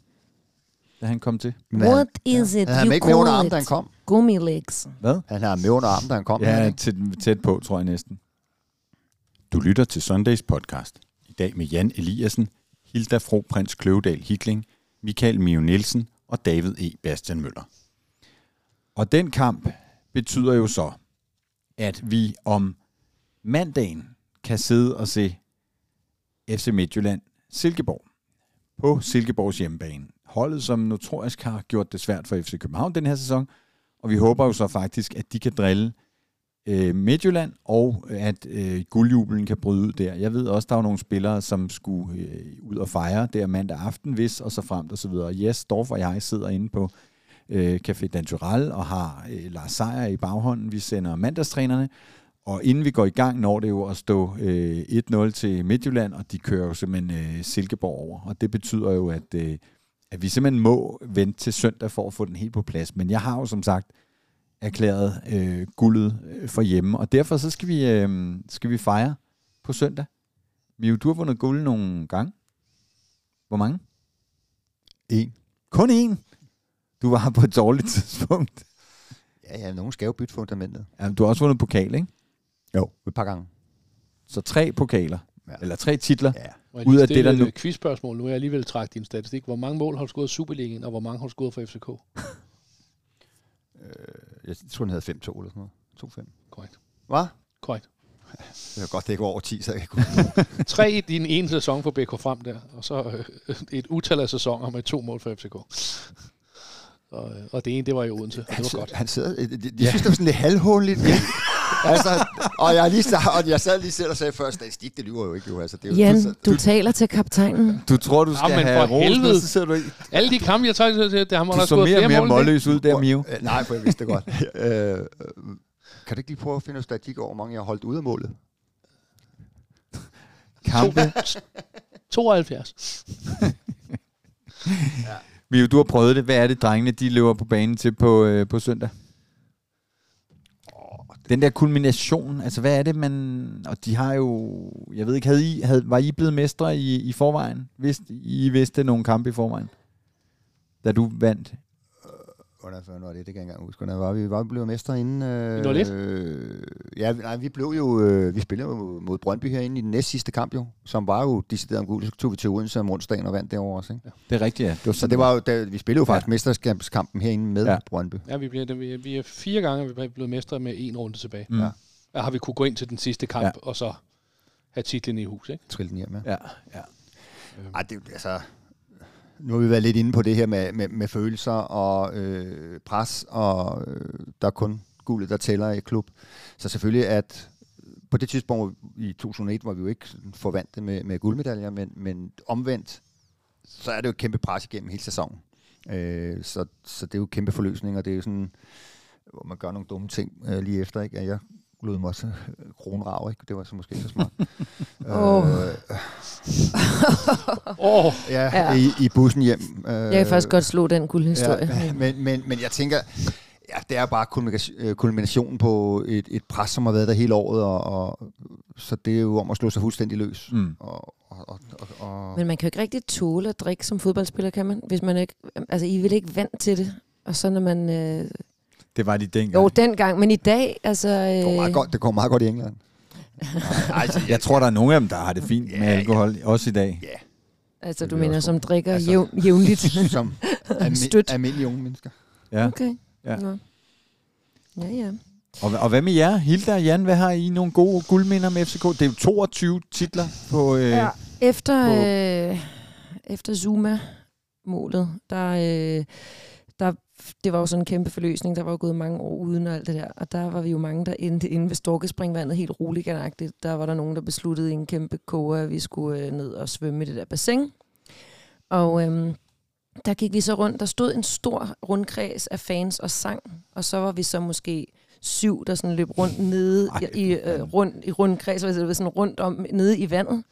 Speaker 1: da han kom til.
Speaker 4: Men
Speaker 3: What is it
Speaker 4: han havde
Speaker 3: you
Speaker 4: ikke med under armen, da han kom.
Speaker 3: Gummilegs.
Speaker 1: Hvad?
Speaker 4: Han har med under armen, da han kom.
Speaker 1: Ja,
Speaker 4: ikke?
Speaker 1: tæt, tæt på, tror jeg næsten. Du lytter til Sundays podcast. I dag med Jan Eliassen, Hilda Fro Prins Kløvedal Hitling, Michael Mio Nielsen og David E. Bastian Møller. Og den kamp betyder jo så, at vi om mandagen kan sidde og se FC Midtjylland Silkeborg på Silkeborgs hjemmebane. Holdet, som notorisk har gjort det svært for FC København den her sæson, og vi håber jo så faktisk, at de kan drille øh, Midtjylland, og øh, at øh, guldjubelen kan bryde ud der. Jeg ved også, der er nogle spillere, som skulle øh, ud og fejre der mandag aften, hvis og så fremt og så videre. Jes Dorf og jeg sidder inde på øh, Café Dantural og har øh, Lars Seier i baghånden. Vi sender mandagstrænerne, og inden vi går i gang, når det jo at stå øh, 1-0 til Midtjylland, og de kører jo simpelthen øh, Silkeborg over. Og det betyder jo, at, øh, at vi simpelthen må vente til søndag for at få den helt på plads. Men jeg har jo som sagt erklæret øh, guldet øh, for hjemme, og derfor så skal vi, øh, skal vi fejre på søndag. Mio, du har vundet guld nogle gange. Hvor mange?
Speaker 4: En.
Speaker 1: Kun én? Du var på et dårligt tidspunkt.
Speaker 4: Ja, ja, nogen skal jo bytte fundamentet.
Speaker 1: Ja, du har også vundet pokal, ikke?
Speaker 4: Jo, et par gange.
Speaker 1: Så tre pokaler.
Speaker 4: Ja.
Speaker 1: Eller tre titler.
Speaker 4: Ja.
Speaker 2: Må jeg
Speaker 1: Ud af det, der nu-
Speaker 2: et quizspørgsmål. Nu er jeg alligevel trækket din statistik. Hvor mange mål har du scoret i Superligaen, og hvor mange har du scoret for FCK?
Speaker 4: Jeg tror, den havde 5-2 eller sådan noget. 2-5.
Speaker 2: Korrekt.
Speaker 4: Hvad?
Speaker 2: Korrekt.
Speaker 4: Det var godt, det ikke var over 10, så jeg kunne...
Speaker 2: Tre i din ene sæson for BK Frem der, og så øh, et utal af sæsoner med to mål for FCK. Og, og det ene, det var i Odense, og det
Speaker 4: Han,
Speaker 2: var godt.
Speaker 4: han sidder, de, de, de synes, det var sådan lidt halvhåndeligt. altså, og, jeg lige, og jeg sad lige selv og sagde før, statistik, det lyver jo ikke jo. Altså, det er jo,
Speaker 3: Jan,
Speaker 4: så-
Speaker 3: du taler til kaptajnen.
Speaker 1: Du tror, du skal
Speaker 2: men
Speaker 1: have
Speaker 2: for helvede.
Speaker 1: så sidder du ikke.
Speaker 2: Alle de kampe, jeg tager til, der har man
Speaker 1: Du
Speaker 2: da
Speaker 1: så
Speaker 2: scoret
Speaker 1: mere og
Speaker 2: flere
Speaker 1: mere
Speaker 2: mål. end det.
Speaker 1: målløs ud der, Mio.
Speaker 4: Øh, Nej, for jeg vidste det godt. øh, kan du ikke lige prøve at finde en statistik over, hvor mange jeg har holdt ude af målet?
Speaker 1: Kampe.
Speaker 2: 72.
Speaker 1: Mio, du har prøvet det. Hvad er det, drengene de løber på banen til på, øh, på søndag? Den der kulmination, altså hvad er det, man... Og de har jo... Jeg ved ikke, havde I, havde, var I blevet mestre i, i forvejen? Vidste, I vidste nogle kampe i forvejen? Da du vandt?
Speaker 4: Hvordan fanden var det? Det kan jeg ikke engang huske. Hvordan var vi? Var vi blevet mestre inden? Øh,
Speaker 2: I 01?
Speaker 4: Øh, ja, nej, vi blev jo... Øh, vi spillede jo mod Brøndby herinde i den næst sidste kamp jo, som var jo decideret om guld. Så tog vi til Odense om onsdagen og vandt derovre også, ikke?
Speaker 1: Det er rigtigt, ja. Det var
Speaker 4: Så det var jo, da, vi spillede jo faktisk ja. mesterskabskampen herinde med
Speaker 1: Ja.
Speaker 4: ja. Brøndby.
Speaker 2: Ja, vi, bliver, vi, vi er fire gange vi blevet mestre med en runde tilbage.
Speaker 1: Mm.
Speaker 4: Ja.
Speaker 1: Ja.
Speaker 2: Der har vi kunne gå ind til den sidste kamp,
Speaker 1: Ja.
Speaker 2: ja. og så have titlen i hus, ikke?
Speaker 4: Trille den hjem, ja.
Speaker 1: ja, ja.
Speaker 4: Ej, det, altså, nu har vi været lidt inde på det her med, med, med følelser og øh, pres, og øh, der er kun guldet, der tæller i klub. Så selvfølgelig, at på det tidspunkt i 2001 var vi jo ikke forvandt med, med guldmedaljer, men, men omvendt, så er det jo et kæmpe pres igennem hele sæsonen. Øh, så, så det er jo kæmpe forløsning, og det er jo sådan, hvor man gør nogle dumme ting øh, lige efter, ikke? At jeg lod mig også øh, kronrav, ikke? Det var så måske ikke så smart.
Speaker 3: Åh.
Speaker 4: øh,
Speaker 2: Åh, oh,
Speaker 4: ja,
Speaker 3: Ja.
Speaker 4: I, i bussen hjem. Øh,
Speaker 3: Jeg kan faktisk godt slå den guldhistorie.
Speaker 4: Ja, men, men, men jeg tænker, ja, det er bare kulmination- øh, kulminationen på et, et pres, som har været der hele året, og, og, så det er jo om at slå sig fuldstændig løs.
Speaker 1: Mm.
Speaker 4: Og, og, og, og, og,
Speaker 3: Men man kan jo ikke rigtig tåle at drikke som fodboldspiller, kan man? Hvis man ikke, altså, I er vel ikke vant til det? Og så når man... Øh,
Speaker 1: Det var de dengang.
Speaker 3: jo, dengang, men i dag, altså...
Speaker 4: det, går meget
Speaker 3: Øh,
Speaker 4: godt, det går meget godt i England.
Speaker 1: Altså, jeg tror, der er nogle af dem, der har det fint
Speaker 4: Ja,
Speaker 1: med alkohol, også i dag.
Speaker 4: Ja,
Speaker 3: altså, du mener, som drikker
Speaker 4: Altså-
Speaker 3: jævn, jævnligt.
Speaker 4: som almi- almindelige unge mennesker.
Speaker 1: Ja.
Speaker 3: Okay.
Speaker 1: Ja.
Speaker 3: Nå. Ja, ja.
Speaker 1: Og, og hvad med jer, Hilda og Jan? Hvad har I nogle gode guldminder med FCK? Det er jo 22 titler på... Øh,
Speaker 3: Ja. Efter,
Speaker 1: på-
Speaker 3: øh, efter Zuma-målet, der, øh, der, det var jo sådan en kæmpe forløsning. Der var jo gået mange år uden og alt det der. Og der var vi jo mange, der endte inde ved Storkespringvandet helt roligt. Der var der nogen, der besluttede i en kæmpe koge, at vi skulle øh, ned og svømme i det der bassin. Og øhm, der gik vi så rundt. Der stod en stor rundkreds af fans og sang. Og så var vi så måske syv, der sådan løb rundt nede
Speaker 1: Ej,
Speaker 3: i, øh, rundt, i rundkreds, sådan rundt om nede i vandet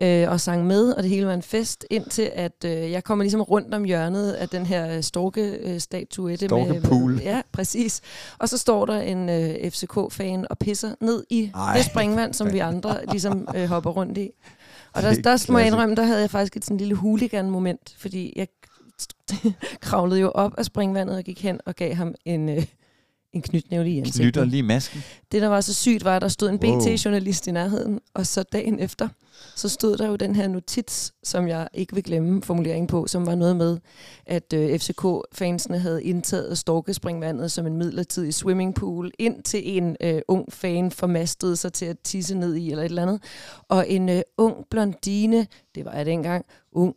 Speaker 3: øh, og sang med, og det hele var en fest, indtil at øh, jeg kommer ligesom rundt om hjørnet af den her øh, storke-statuette.
Speaker 1: Storkepool.
Speaker 3: ja, præcis. Og så står der en øh, FCK-fan og pisser ned i
Speaker 1: Ej.
Speaker 3: det springvand, som vi andre ligesom øh, hopper rundt i. Og der,
Speaker 1: er
Speaker 3: der må jeg indrømme, der havde jeg faktisk et sådan lille hooligan-moment, fordi jeg kravlede jo op af springvandet og gik hen og gav ham en, øh, en knytnævle i ansigtet.
Speaker 1: Knytter lige masken.
Speaker 3: Det, der var så sygt, var, at der stod en
Speaker 1: Wow.
Speaker 3: BT-journalist i nærheden, og så dagen efter, så stod der jo den her notits, som jeg ikke vil glemme formuleringen på, som var noget med, at øh, FCK-fansene havde indtaget Storkespringvandet som en midlertidig swimmingpool, indtil en øh, ung fan formastede sig til at tisse ned i, eller et eller andet. Og en øh, ung blondine, det var jeg dengang, ung,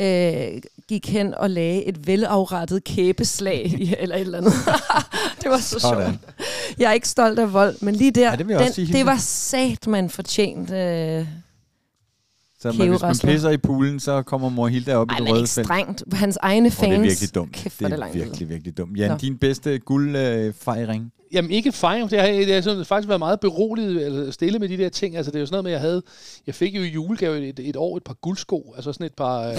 Speaker 3: øh, gik hen og lagde et velafrettet kæbeslag, eller et eller andet. det var så
Speaker 1: Sådan.
Speaker 3: sjovt. Jeg er ikke stolt af vold, men lige der,
Speaker 1: Ja, det
Speaker 3: den, det var sat, man fortjent. Øh,
Speaker 1: Så man, hvis man pisser i poolen, så kommer mor Hilda op i
Speaker 3: ej,
Speaker 1: det
Speaker 3: men
Speaker 1: røde
Speaker 3: ikke
Speaker 1: felt.
Speaker 3: strengt. Hans egne
Speaker 1: Og
Speaker 3: fans.
Speaker 1: det er virkelig dumt.
Speaker 3: Kæft,
Speaker 1: det
Speaker 3: er
Speaker 1: er
Speaker 3: det langt
Speaker 1: virkelig, virkelig dumt. Jan,
Speaker 3: Nå.
Speaker 1: din bedste guldfejring?
Speaker 2: Jamen ikke fejring, det har, jeg har sådan faktisk været meget beroliget eller stille med de der ting. Altså det er jo sådan noget med, at jeg havde, jeg fik jo i julegave et, et år et par guldsko, altså sådan et par øh,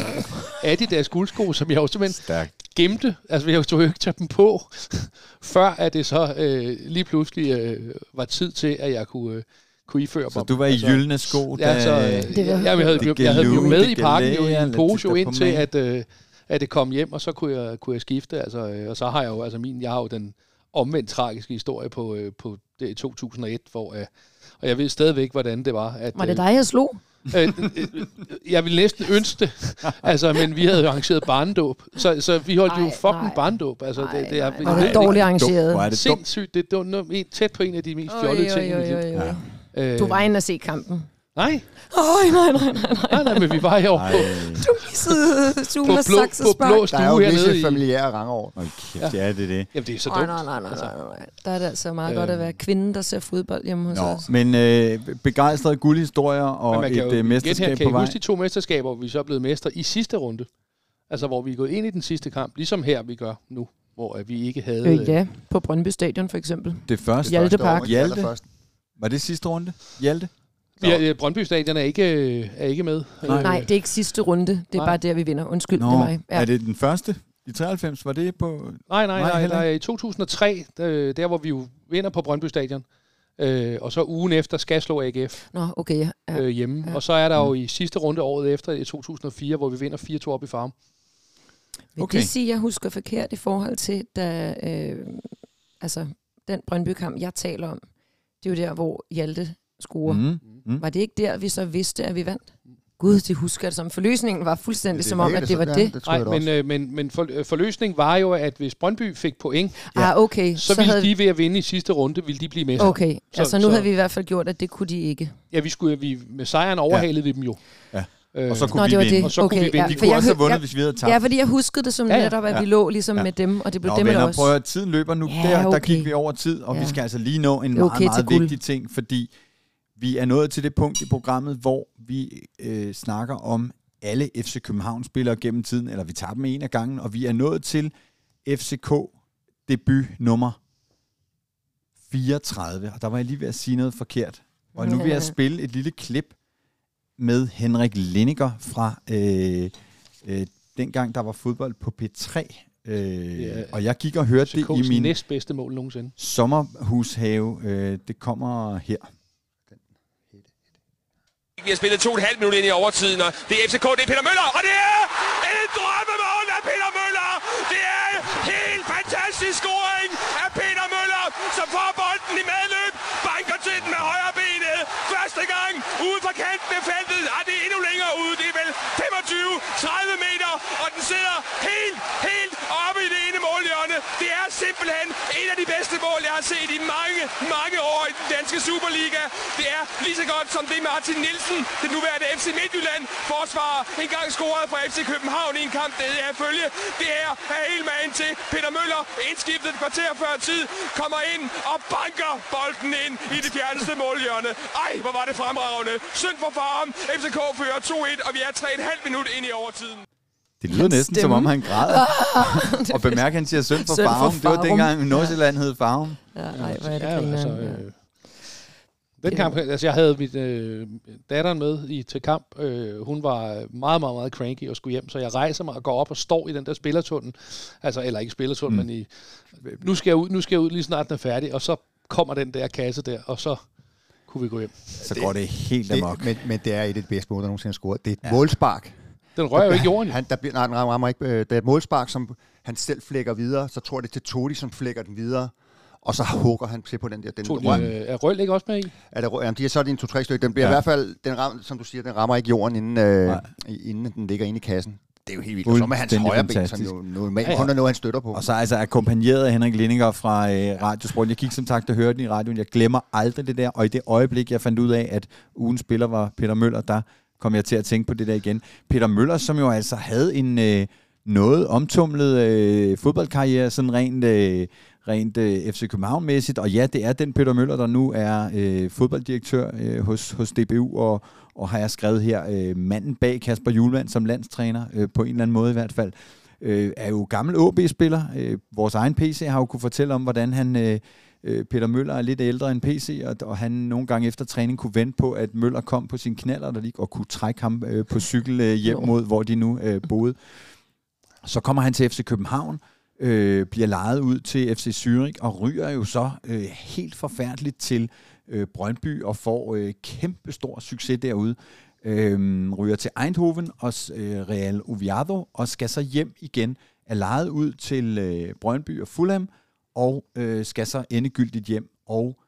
Speaker 2: Adidas guldsko, som jeg jo simpelthen
Speaker 1: Stærkt.
Speaker 2: gemte. Altså jeg skulle jo ikke tage dem på, før at det så øh, lige pludselig øh, var tid til, at jeg kunne, øh, kunne iføre
Speaker 1: Så
Speaker 2: dem.
Speaker 1: du var i
Speaker 2: altså,
Speaker 1: gyldne sko, da...
Speaker 2: Ja, så, øh,
Speaker 3: Det var-
Speaker 2: jamen, jeg havde,
Speaker 1: Det
Speaker 2: jeg havde dem jo med i pakken jo, i en pose jo
Speaker 1: lidt
Speaker 2: indtil,
Speaker 1: på
Speaker 2: at, øh, at det kom hjem, og så kunne jeg, kunne jeg skifte. Altså, øh, og så har jeg jo, altså min, jeg har jo den omvendt tragiske historie på, øh, på det, i 2001, hvor, øh, og jeg ved stadigvæk, hvordan det var. At,
Speaker 3: Var det dig, jeg slog?
Speaker 2: Øh, øh, øh, jeg ville næsten ønske det, altså, men vi havde jo arrangeret barndåb, så, så vi holdt jo
Speaker 3: Ej,
Speaker 2: fucking
Speaker 3: nej.
Speaker 2: barndåb. Altså,
Speaker 3: Nej,
Speaker 2: det, det er,
Speaker 3: nej,
Speaker 1: Nej,
Speaker 3: det dårligt
Speaker 1: Hvor
Speaker 3: arrangeret.
Speaker 1: er det dumt.
Speaker 2: sindssygt. Det, det var tæt på en af de mest fjollede ting. i mit liv.
Speaker 3: oj.
Speaker 2: Øh,
Speaker 3: Du var inde og se kampen.
Speaker 2: Nej,
Speaker 3: Ej, nej, nej, nej, nej.
Speaker 2: nej, nej, men vi var jo
Speaker 1: Ej,
Speaker 2: på,
Speaker 3: Du missede Zuma
Speaker 2: blå, på blå
Speaker 3: saksespark.
Speaker 4: Der er
Speaker 2: stue
Speaker 4: jo
Speaker 2: hernede
Speaker 4: visse
Speaker 2: i...
Speaker 4: familiære over.
Speaker 1: hold kæft, ja, det er det.
Speaker 2: Jamen, det er så
Speaker 3: Nej,
Speaker 2: dumt.
Speaker 3: nej, nej, nej,
Speaker 2: Altså,
Speaker 3: nej, nej. Der er det altså meget
Speaker 2: Øh.
Speaker 3: godt at være kvinden, der ser fodbold hjemme hos
Speaker 1: Nå,
Speaker 3: os.
Speaker 1: men øh, begejstrede guldhistorier og
Speaker 2: kan
Speaker 1: et øh,
Speaker 2: igen her,
Speaker 1: mesterskab
Speaker 2: kan
Speaker 1: på
Speaker 2: I
Speaker 1: vej.
Speaker 2: huske de to mesterskaber, hvor vi så er blevet mestre i sidste runde? Altså, hvor vi er gået ind i den sidste kamp, ligesom her, vi gør nu, hvor øh, vi ikke havde...
Speaker 3: Øh, ja, på Brøndby Stadion for eksempel.
Speaker 1: Det første.
Speaker 3: Hjalte
Speaker 4: Første år,
Speaker 3: Park.
Speaker 4: ikke?
Speaker 1: Hjalte. Var det sidste runde? Hjalte?
Speaker 2: Vi er, øh, Brøndby Stadion er ikke, øh, er ikke med.
Speaker 1: Nej.
Speaker 2: Øh,
Speaker 3: Nej, det er ikke sidste runde. Det er
Speaker 2: Nej.
Speaker 3: bare der, vi vinder. Undskyld,
Speaker 1: Nå,
Speaker 3: det mig.
Speaker 1: er det den første? I 93 var det på...
Speaker 2: Nej, nej,
Speaker 1: Nej,
Speaker 2: nej,
Speaker 1: heller
Speaker 2: nej. I 2003, der, der hvor vi jo vinder på Brøndby Stadion, øh, og så ugen efter skal slå AGF
Speaker 3: Nå, okay. Ja. ja.
Speaker 2: øh, hjemme.
Speaker 3: Ja.
Speaker 2: Og så er der jo i sidste runde året efter, i 2004, hvor vi vinder 4-2 op i farm.
Speaker 3: Vil
Speaker 1: Okay.
Speaker 3: okay. det sige, at jeg husker forkert i forhold til, da, øh, altså, den Brøndby-kamp, jeg taler om, det er jo der, hvor Hjalte scorer. Mm.
Speaker 1: Mm.
Speaker 3: Var det ikke der, vi så vidste, at vi vandt? Gud, det husker jeg det som. Forløsningen var fuldstændig som om, at det var det.
Speaker 4: Ja, det tror
Speaker 2: Nej, men, øh, men, men for, øh, forløsningen var jo, at hvis Brøndby fik point,
Speaker 3: Ja. Ah, okay.
Speaker 2: så, så ville
Speaker 3: havde,
Speaker 2: de ved at vinde i sidste runde, ville de blive med.
Speaker 3: Okay,
Speaker 2: Så-
Speaker 3: så, altså nu
Speaker 2: så-
Speaker 3: havde vi i hvert fald gjort, at det kunne de ikke.
Speaker 2: Ja, vi skulle, vi, med sejren overhalede vi dem jo.
Speaker 1: Ja.
Speaker 2: Øh,
Speaker 1: Og så kunne
Speaker 3: Nå,
Speaker 1: vi
Speaker 3: det var
Speaker 1: vinde.
Speaker 3: det.
Speaker 2: Og så kunne
Speaker 3: okay,
Speaker 2: vi vinde.
Speaker 3: Ja,
Speaker 1: Vi kunne
Speaker 3: jeg
Speaker 1: også have vundet,
Speaker 3: jeg,
Speaker 1: hvis vi havde tabt.
Speaker 3: Ja, fordi jeg huskede det som
Speaker 2: Ja, ja.
Speaker 3: netop, at
Speaker 1: Ja.
Speaker 3: vi lå ligesom
Speaker 1: Ja.
Speaker 3: med dem, og det blev
Speaker 1: Nå,
Speaker 3: dem eller
Speaker 1: venner,
Speaker 3: os.
Speaker 1: prøv at tiden løber nu.
Speaker 3: Ja,
Speaker 1: der, der
Speaker 3: okay.
Speaker 1: gik vi over tid, og ja. vi skal altså lige nå en meget,
Speaker 3: okay
Speaker 1: meget
Speaker 3: guld.
Speaker 1: vigtig ting, fordi vi er nået til det punkt i programmet, hvor vi øh, snakker om alle FC København-spillere gennem tiden, eller vi tager dem en af gangen, og vi er nået til FCK debut nummer 34, og der var jeg lige ved at sige noget forkert. Og nu vil jeg spille et lille klip med Henrik Linniger fra øh, øh, dengang, der var fodbold på P3. Øh,
Speaker 2: Ja.
Speaker 1: Og jeg gik og hørte det i min
Speaker 2: næstbedste mål nogensinde.
Speaker 1: sommerhushave. Øh, det kommer her.
Speaker 5: Vi har spillet to og et halvt minut ind i overtiden, og det er FCK, det er Peter Møller, og det er en drømmemål af Peter Møller. Det er helt fantastisk scoring ude fra kanten af feltet, og det er endnu længere ude, det er vel 25-30 meter, og den sidder helt, helt oppe i det ene målhjørne. Det er simpelthen et af de bedste mål, jeg har set i mange, mange år i den danske Superliga. Det er lige så godt som det Martin Nielsen, den nuværende FC Midtjylland forsvarer, engang scoret fra FC København i en kamp, det er følge. Det her er helt magen til Peter Møller, indskiftet et kvarter før tid, kommer ind og banker bolden ind i det fjerneste målhjørne. Ej, hvor var det fremragende. Synd for faren. FCK fører 2-1, og vi er 3,5 minut ind i overtiden.
Speaker 1: Det lyder
Speaker 3: Hans
Speaker 1: næsten, som
Speaker 3: stemme.
Speaker 1: om han græder. og bemærk, han siger synd for
Speaker 3: for
Speaker 1: farven. Det var
Speaker 3: Farum.
Speaker 1: dengang Nordsjælland hed farven.
Speaker 3: Ja, ej, hvor er det
Speaker 2: Ja, altså, øh, den kamp, altså jeg havde mit øh, datteren med i til kamp. Øh, hun var meget, meget, meget cranky og skulle hjem, så jeg rejser mig og går op og står i den der spillertunnel. Altså, eller ikke spillertunnel,
Speaker 1: Mm.
Speaker 2: men i, nu skal jeg ud, nu skal jeg ud lige snart den er færdig, og så kommer den der kasse der, og så kunne vi gå hjem.
Speaker 1: Så går det helt
Speaker 4: det,
Speaker 1: amok.
Speaker 4: men, men det er et af de bedste mål, der nogensinde er scoret. Det er et
Speaker 1: Ja.
Speaker 4: ja. målspark.
Speaker 2: Den rører jo ikke jorden. jo.
Speaker 4: Han, der bliver, nej, den rammer ikke. øh, Det er et målspark, som han selv flækker videre. Så tror jeg, det er til Todi, som flækker den videre. Og så hugger han til på den der. Den
Speaker 2: Tog de,
Speaker 4: rør-
Speaker 2: øh, er Røl ikke også med i?
Speaker 4: er det, jamen, de er så er en to-tre stykker. Den bliver
Speaker 1: Ja.
Speaker 4: i hvert fald, den ram, som du siger, den rammer ikke jorden, inden, øh,
Speaker 1: Nej.
Speaker 4: inden den ligger inde i kassen. Det er jo helt vildt. Og så med hans højre ben, som
Speaker 1: fantastisk.
Speaker 4: jo normalt
Speaker 2: Ja, ja.
Speaker 4: kun er noget, han støtter på.
Speaker 1: Og så altså akkompagneret af Henrik Lindinger fra øh, Radiosport. Jeg gik som sagt og hørte den i radioen. Jeg glemmer aldrig det der. Og i det øjeblik, jeg fandt ud af, at ugen spiller var Peter Møller, der kom jeg til at tænke på det der igen. Peter Møller, som jo altså havde en øh, noget omtumlet øh, fodboldkarriere, sådan rent, øh, rent øh, FC København-mæssigt. Og ja, det er den Peter Møller, der nu er øh, fodbolddirektør øh, hos, hos DBU, og, og har jeg skrevet her, øh, manden bag Kasper Julemand som landstræner, øh, på en eller anden måde i hvert fald øh, er jo gammel AB-spiller. Øh, vores egen PC har jo kunne fortælle om, hvordan han... Øh, øh, Peter Møller er lidt ældre end PC, og, og han nogle gange efter træning kunne vente på, at Møller kom på sin knaller der lige, og kunne trække ham øh, på cykel øh, hjem mod, hvor de nu øh, boede. Så kommer han til FC København, øh, bliver lejet ud til FC Zürich, og ryger jo så øh, helt forfærdeligt til øh, Brøndby, og får øh, kæmpe stor succes derude. Øh, ryger til Eindhoven og øh, Real Oviedo, og skal så hjem igen, er lejet ud til øh, Brøndby og Fulham, og øh, skal så endegyldigt hjem. Og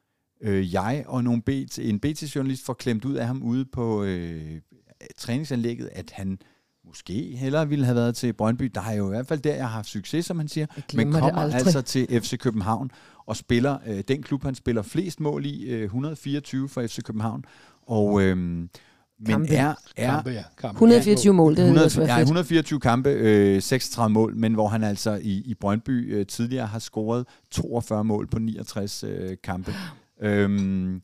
Speaker 1: øh, jeg og nogle BT, en BT-journalist får klemt ud af ham ude på øh, træningsanlægget, at han måske hellere ville have været til Brøndby. Der er jo i hvert fald der, jeg har haft succes, som han siger. Men kommer altså til FC København og spiller øh, den klub, han spiller flest mål i, øh, 124 for FC København. Og øh, men
Speaker 3: Kampe.
Speaker 1: er, er
Speaker 2: Kampe, ja. Kampe.
Speaker 3: 124 mål, det
Speaker 1: 100,
Speaker 3: er
Speaker 1: ja,
Speaker 3: fedt.
Speaker 1: 124 kampe, øh, 36 mål, men hvor han altså i, i Brøndby øh, tidligere har scoret 42 mål på 69 øh, kampe. Øhm,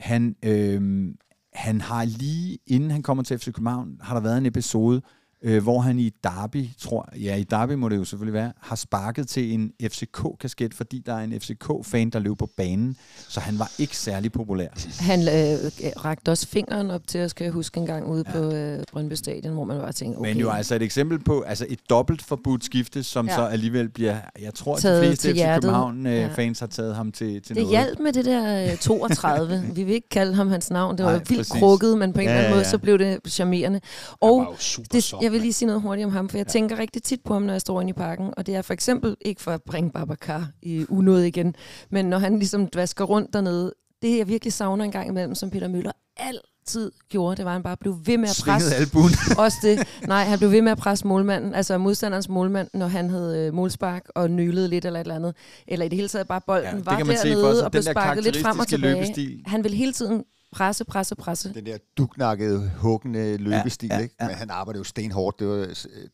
Speaker 1: han, øhm, han har lige, inden han kommer til FC København, har der været en episode øh, hvor han i Derby, tror ja, i Derby må det jo selvfølgelig være, har sparket til en FCK-kasket, fordi der er en FCK-fan, der løb på banen, så han var ikke særlig populær.
Speaker 3: Han øh, rakte også fingeren op til os, kan jeg huske en gang ude ja. på øh, Brøndby Stadion, hvor man bare tænkte, okay.
Speaker 1: Men jo altså et eksempel på altså et dobbelt forbudt skifte, som ja.
Speaker 3: Ja.
Speaker 1: så alligevel bliver, jeg tror, at de fleste FC. København-fans har taget ham til, til
Speaker 3: Det
Speaker 1: noget.
Speaker 3: hjalp med det der øh, 32. Vi vil ikke kalde ham hans navn. Det var
Speaker 1: Nej,
Speaker 3: vildt
Speaker 1: præcis.
Speaker 3: krukket, men på en
Speaker 1: Ja,
Speaker 3: eller anden
Speaker 1: ja,
Speaker 3: måde,
Speaker 1: ja.
Speaker 3: så blev det charmerende. Og det,
Speaker 2: som,
Speaker 3: jeg vil lige sige noget hurtigt om ham, for jeg ja. tænker rigtig tit på ham, når jeg står inde i parken. Og det er for eksempel ikke for at bringe Babacar i unåde igen, men når han ligesom dvasker rundt dernede. Det jeg virkelig savner en gang imellem, som Peter Møller altid gjorde, det var, at han bare blev ved med at presse
Speaker 1: albuen.
Speaker 3: også det. Nej, han blev ved med at presse målmanden, altså modstanderens målmand, når han havde øh, målspark og nølede lidt eller et eller andet. Eller i det hele taget bare bolden
Speaker 1: Ja,
Speaker 3: var dernede og blev sparket lidt frem og tilbage.
Speaker 1: løbestil.
Speaker 3: Han vil hele tiden presse, presse, presse.
Speaker 4: Den der dugnakkede, huggende løbestil,
Speaker 1: ja,
Speaker 4: ja, ikke?
Speaker 1: ja.
Speaker 4: Men han arbejder jo stenhårdt. Det var,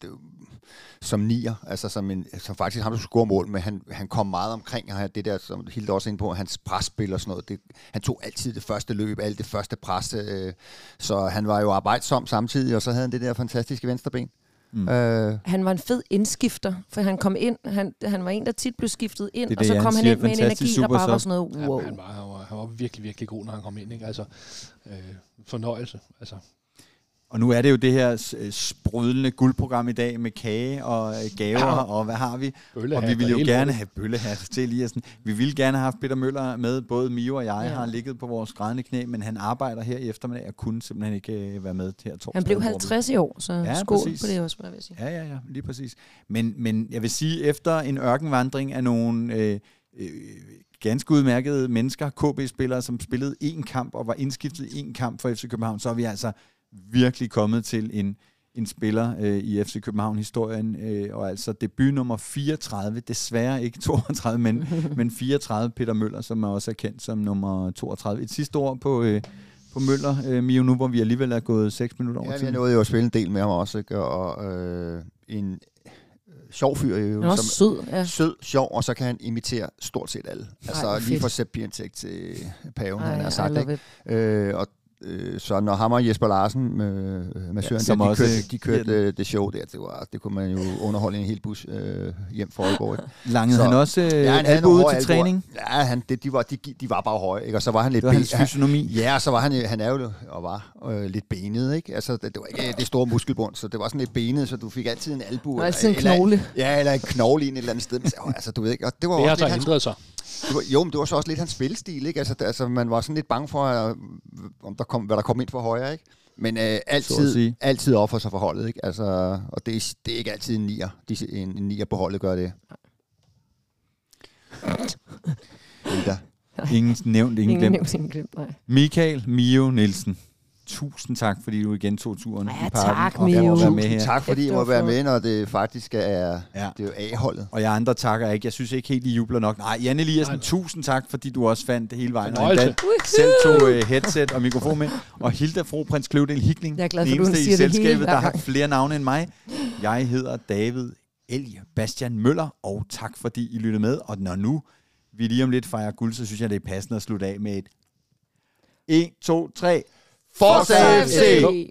Speaker 4: det var som nier, altså som, en, som faktisk ham, der skulle score mål, men han, han kom meget omkring og det der, som Hilde også inde på, hans presspil og sådan noget. Det, han tog altid det første løb, alt det første pres, øh, så han var jo arbejdsom samtidig, og så havde han det der fantastiske venstreben.
Speaker 1: Mm.
Speaker 4: Øh,
Speaker 3: Han var en fed indskifter, for han kom ind, han, han var en, der tit blev skiftet ind,
Speaker 1: Det
Speaker 3: og
Speaker 1: det,
Speaker 3: så
Speaker 1: han
Speaker 3: kom han
Speaker 1: siger,
Speaker 3: ind med en energi, der bare var sådan noget,
Speaker 2: Ja,
Speaker 3: wow.
Speaker 2: han, var, han, var, han var virkelig, virkelig god, når han kom ind. Ikke? Altså, øh, fornøjelse. Altså,
Speaker 1: Og nu er det jo det her øh, sprudlende guldprogram i dag med kage og øh, gaver,
Speaker 2: Ja.
Speaker 1: og hvad har vi?
Speaker 2: bøllehat
Speaker 1: Og vi ville jo gerne have bøllehat til Eliassen. Vi ville gerne have haft Peter Møller med. Både Mio og jeg
Speaker 3: Ja.
Speaker 1: har ligget på vores grædende knæ, men han arbejder her i eftermiddag og kunne simpelthen ikke øh, være med her torsdag.
Speaker 3: Han blev
Speaker 1: hvor vi-
Speaker 3: 50 i år, så
Speaker 1: Ja,
Speaker 3: skål
Speaker 1: præcis.
Speaker 3: på det også, hvad jeg vil sige.
Speaker 1: Ja, ja, ja, lige præcis. Men, men jeg vil sige, efter en ørkenvandring af nogle øh, øh, ganske udmærkede mennesker, KB-spillere, som spillede én kamp og var indskiftet i én kamp for FC København, så er vi altså virkelig kommet til en, en spiller øh, i FC København-historien, øh, og altså debut nummer 34, desværre ikke 32, men, men 34, Peter Møller, som er også er kendt som nummer 32. Et sidste ord på, øh, på Møller, øh, Mio, nu hvor vi alligevel er gået 6 minutter over
Speaker 4: ja, jeg
Speaker 1: tiden.
Speaker 4: nåede jo at spille en del med ham også, ikke? og øh, en øh, sjov fyr, jo,
Speaker 3: Han er også sød, ja.
Speaker 4: sød, sjov, og så kan han imitere stort set alle. Altså
Speaker 3: hvor
Speaker 4: lige
Speaker 3: fedt.
Speaker 4: fra Sepp til paven, han
Speaker 3: Ej,
Speaker 4: har
Speaker 3: I
Speaker 4: sagt. Ikke? Øh, og øh, så når ham og Jesper Larsen med, med Søren,
Speaker 1: som
Speaker 4: ja, de,
Speaker 1: også
Speaker 4: kørte, de kørte øh, det show der, det, var, det kunne man jo underholde en hel bus øh, hjem for Aalborg.
Speaker 1: Langede
Speaker 4: Så-
Speaker 1: han også øh,
Speaker 4: Ja,
Speaker 1: ja,
Speaker 4: han havde
Speaker 1: albu
Speaker 4: nogle
Speaker 1: ud
Speaker 4: hårde
Speaker 1: til
Speaker 4: albuer.
Speaker 1: træning?
Speaker 4: Ja, han, det, de, var, de, de var bare høje, ikke? og så var han lidt
Speaker 1: Det var hans fysionomi.
Speaker 4: Ja, og så var han, jo- han er jo og var øh, lidt benet, ikke? Altså, det, det var ikke det store muskelbund, så det var sådan lidt benet, så du fik altid en albu.
Speaker 3: Og altid en knogle.
Speaker 4: Ja, eller en knogle i en et eller andet sted. Men, så, altså, du ved ikke, og det var
Speaker 2: Det har
Speaker 4: også
Speaker 2: så
Speaker 4: lidt hans,
Speaker 2: ændret sig.
Speaker 4: Det var, jo, men det var så også lidt hans spilstil, ikke? Altså, altså man var sådan lidt bange for, øh, om der kom, hvad der kom ind for højre, ikke? Men øh,
Speaker 1: at
Speaker 4: altid, altid offer sig for holdet, ikke? Altså, og det er, det er ikke altid en nier. De, en, en nier på holdet gør det.
Speaker 1: Ingen nævnt, ingen
Speaker 3: Ingen
Speaker 1: glemt.
Speaker 3: nævnt, ingen glemt, nej.
Speaker 1: Michael Mio Nielsen. Tusind tak, fordi du igen tog turen
Speaker 3: Ja,
Speaker 1: i parken.
Speaker 3: tak,
Speaker 1: og med
Speaker 4: Tusind
Speaker 1: her.
Speaker 4: tak, fordi I må
Speaker 3: var
Speaker 4: være med, når det faktisk er,
Speaker 1: Ja.
Speaker 4: det er jo A-holdet.
Speaker 1: Og jeg andre takker ikke. Jeg synes ikke helt, I jubler nok. Nej, Jan Eliassen,
Speaker 2: Nej.
Speaker 1: tusind tak, fordi du også fandt det hele vejen. Og endda selv tog uh, headset og mikrofon med. Og Hilda Fro Prins Kløvedal Hikling,
Speaker 3: Jeg er glad
Speaker 1: den eneste i
Speaker 3: siger det hele
Speaker 1: selskabet,
Speaker 3: hver
Speaker 1: der har flere navne end mig. Jeg hedder David Elge Bastian Møller, og tak fordi I lyttede med. Og når nu vi lige om lidt fejrer guld, så synes jeg, det er passende at slutte af med et 1, 2, 3.
Speaker 4: Forza FC!
Speaker 3: FC!